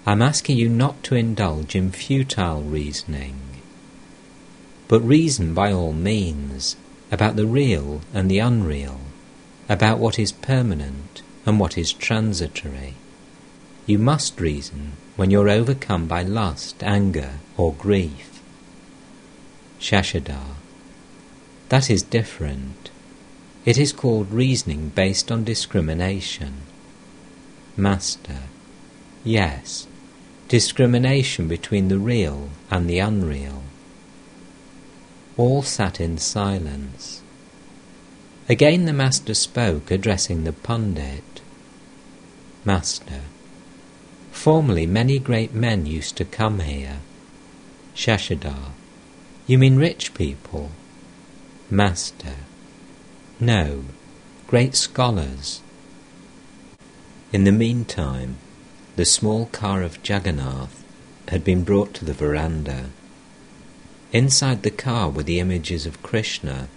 I'm asking you not to indulge in futile reasoning, but reason by all means about the real and the unreal, about what is permanent and what is transitory. You must reason when you're overcome by lust, anger, or grief. Shashadhar. That is different. It is called reasoning based on discrimination. Master. Yes, discrimination between the real and the unreal. All sat in silence. Again the Master spoke, addressing the Pundit. Master, formerly many great men used to come here. Shashadhar, you mean rich people? Master, no, great scholars. In the meantime, the small car of Jagannath had been brought to the veranda. Inside the car were the images of Krishna,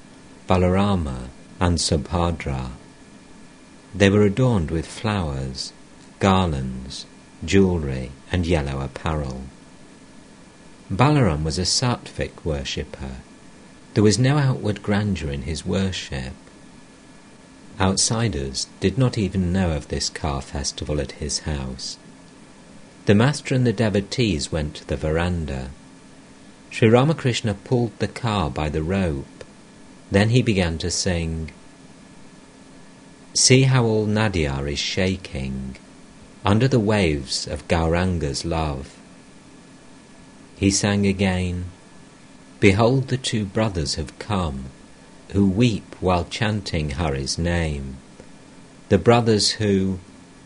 Balarama, and Subhadra. They were adorned with flowers, garlands, jewellery, and yellow apparel. Balaram was a sattvic worshipper. There was no outward grandeur in his worship. Outsiders did not even know of this car festival at his house. The master and the devotees went to the veranda. Sri Ramakrishna pulled the car by the rope. Then he began to sing, See how all Nadia is shaking under the waves of Gauranga's love. He sang again, Behold the two brothers have come, who weep while chanting Hari's name. The brothers who,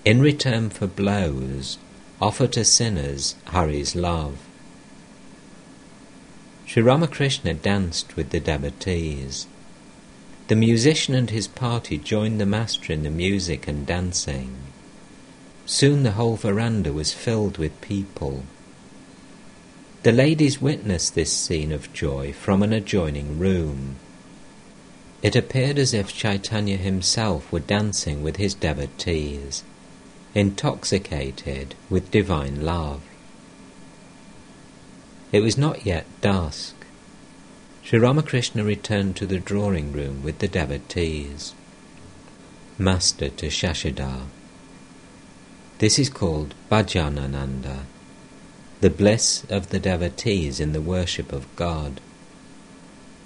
in return for blows, offer to sinners Hari's love. Sri Ramakrishna danced with the devotees. The musician and his party joined the master in the music and dancing. Soon the whole veranda was filled with people. The ladies witnessed this scene of joy from an adjoining room. It appeared as if Chaitanya himself were dancing with his devotees intoxicated with divine love. It was not yet dusk. Sri Ramakrishna returned to the drawing room with the devotees. Master to Shashadhar. This is called Bhajanananda, the bliss of the devotees in the worship of God.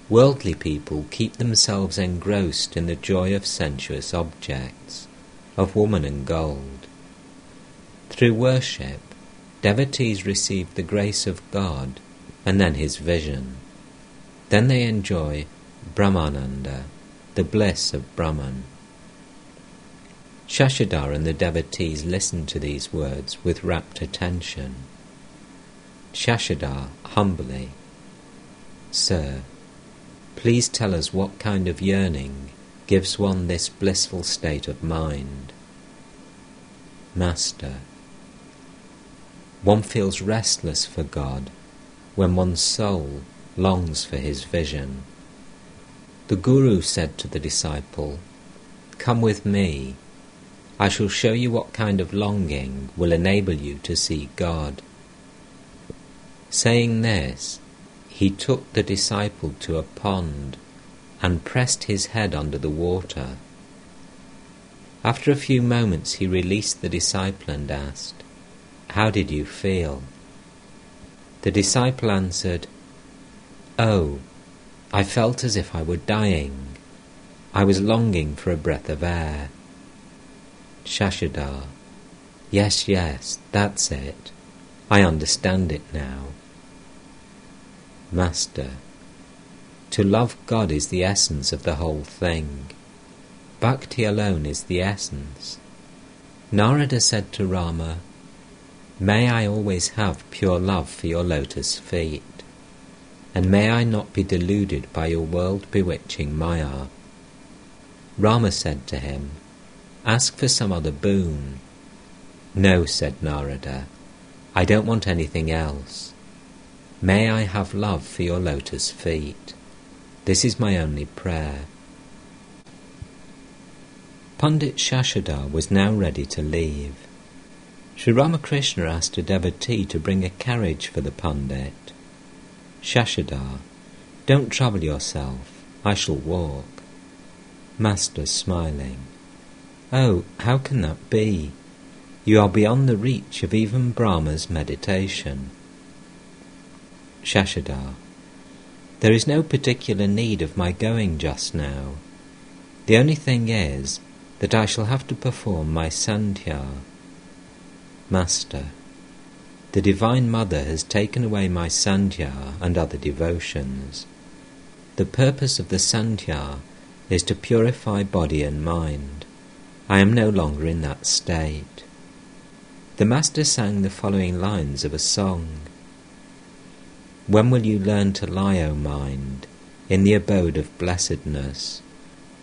Worldly people keep themselves engrossed in the joy of sensuous objects, of woman and gold. Through worship, devotees receive the grace of God and then His vision. Then they enjoy Brahmananda, the bliss of Brahman. Shashadhar and the devotees listened to these words with rapt attention. Shashadhar humbly, Sir, please tell us what kind of yearning gives one this blissful state of mind. Master, one feels restless for God when one's soul longs for his vision. The Guru said to the disciple, Come with me. I shall show you what kind of longing will enable you to see God. Saying this, he took the disciple to a pond and pressed his head under the water. After a few moments, he released the disciple and asked, How did you feel? The disciple answered, Oh, I felt as if I were dying. I was longing for a breath of air. Shashadhar, yes, yes, that's it. I understand it now. Master, to love God is the essence of the whole thing. Bhakti alone is the essence. Narada said to Rama, May I always have pure love for your lotus feet, and may I not be deluded by your world bewitching Maya. Rama said to him, Ask for some other boon. No, said Narada, I don't want anything else. May I have love for your lotus feet. This is my only prayer. Pandit Shashadhar was now ready to leave. Sri Ramakrishna asked a devotee to bring a carriage for the Pandit. Shashadhar, don't trouble yourself, I shall walk. Master smiling, Oh, how can that be? You are beyond the reach of even Brahma's meditation. Shashadhar, there is no particular need of my going just now. The only thing is that I shall have to perform my sandhya. Master, the Divine Mother has taken away my sandhya and other devotions. The purpose of the sandhya is to purify body and mind. I am no longer in that state. The Master sang the following lines of a song. When will you learn to lie, O mind, in the abode of blessedness,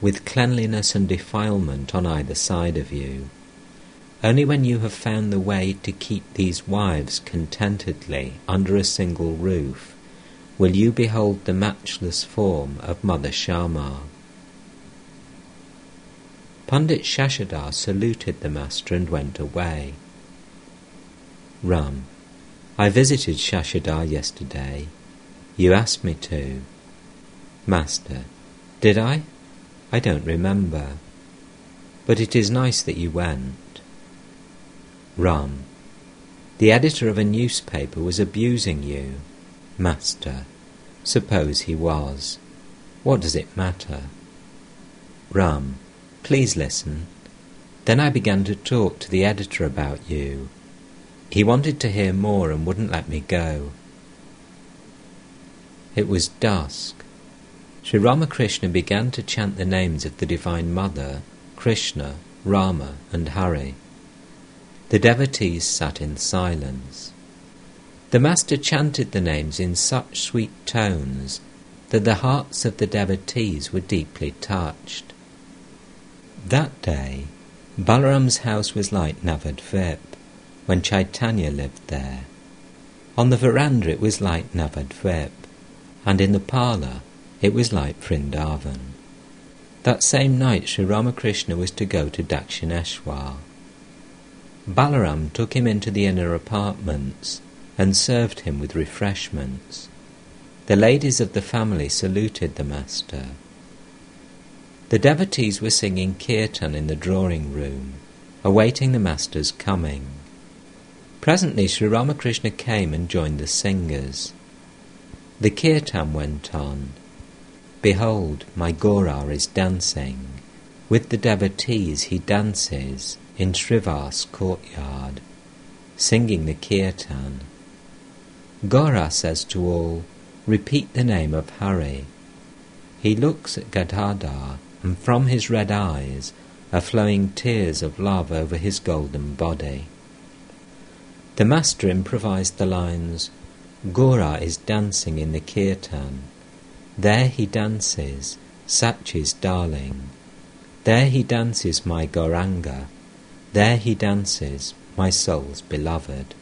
with cleanliness and defilement on either side of you? Only when you have found the way to keep these wives contentedly under a single roof will you behold the matchless form of Mother Shyama. Pandit Shashadhar saluted the master and went away. Ram, I visited Shashadhar yesterday. You asked me to. Master, did I? I don't remember. But it is nice that you went. Ram, the editor of a newspaper was abusing you. Master, suppose he was. What does it matter? Ram, Please listen. Then I began to talk to the editor about you. He wanted to hear more and wouldn't let me go. It was dusk. Sri Ramakrishna began to chant the names of the Divine Mother, Krishna, Rama, and Hari. The devotees sat in silence. The Master chanted the names in such sweet tones that the hearts of the devotees were deeply touched. That day, Balaram's house was like Navadvip, when Chaitanya lived there. On the veranda it was like Navadvip, and in the parlour it was like Vrindavan. That same night Sri Ramakrishna was to go to Dakshineshwar. Balaram took him into the inner apartments and served him with refreshments. The ladies of the family saluted the master. The devotees were singing kirtan in the drawing room, awaiting the master's coming. Presently Sri Ramakrishna came and joined the singers. The kirtan went on. Behold, my Gora is dancing. With the devotees he dances in Srivas courtyard, singing the kirtan. Gora says to all, Repeat the name of Hari. He looks at Gadadhar and from his red eyes are flowing tears of love over his golden body. The master improvised the lines, Gora is dancing in the kirtan. There he dances, Sachi's darling. There he dances, my Gauranga. There he dances, my soul's beloved.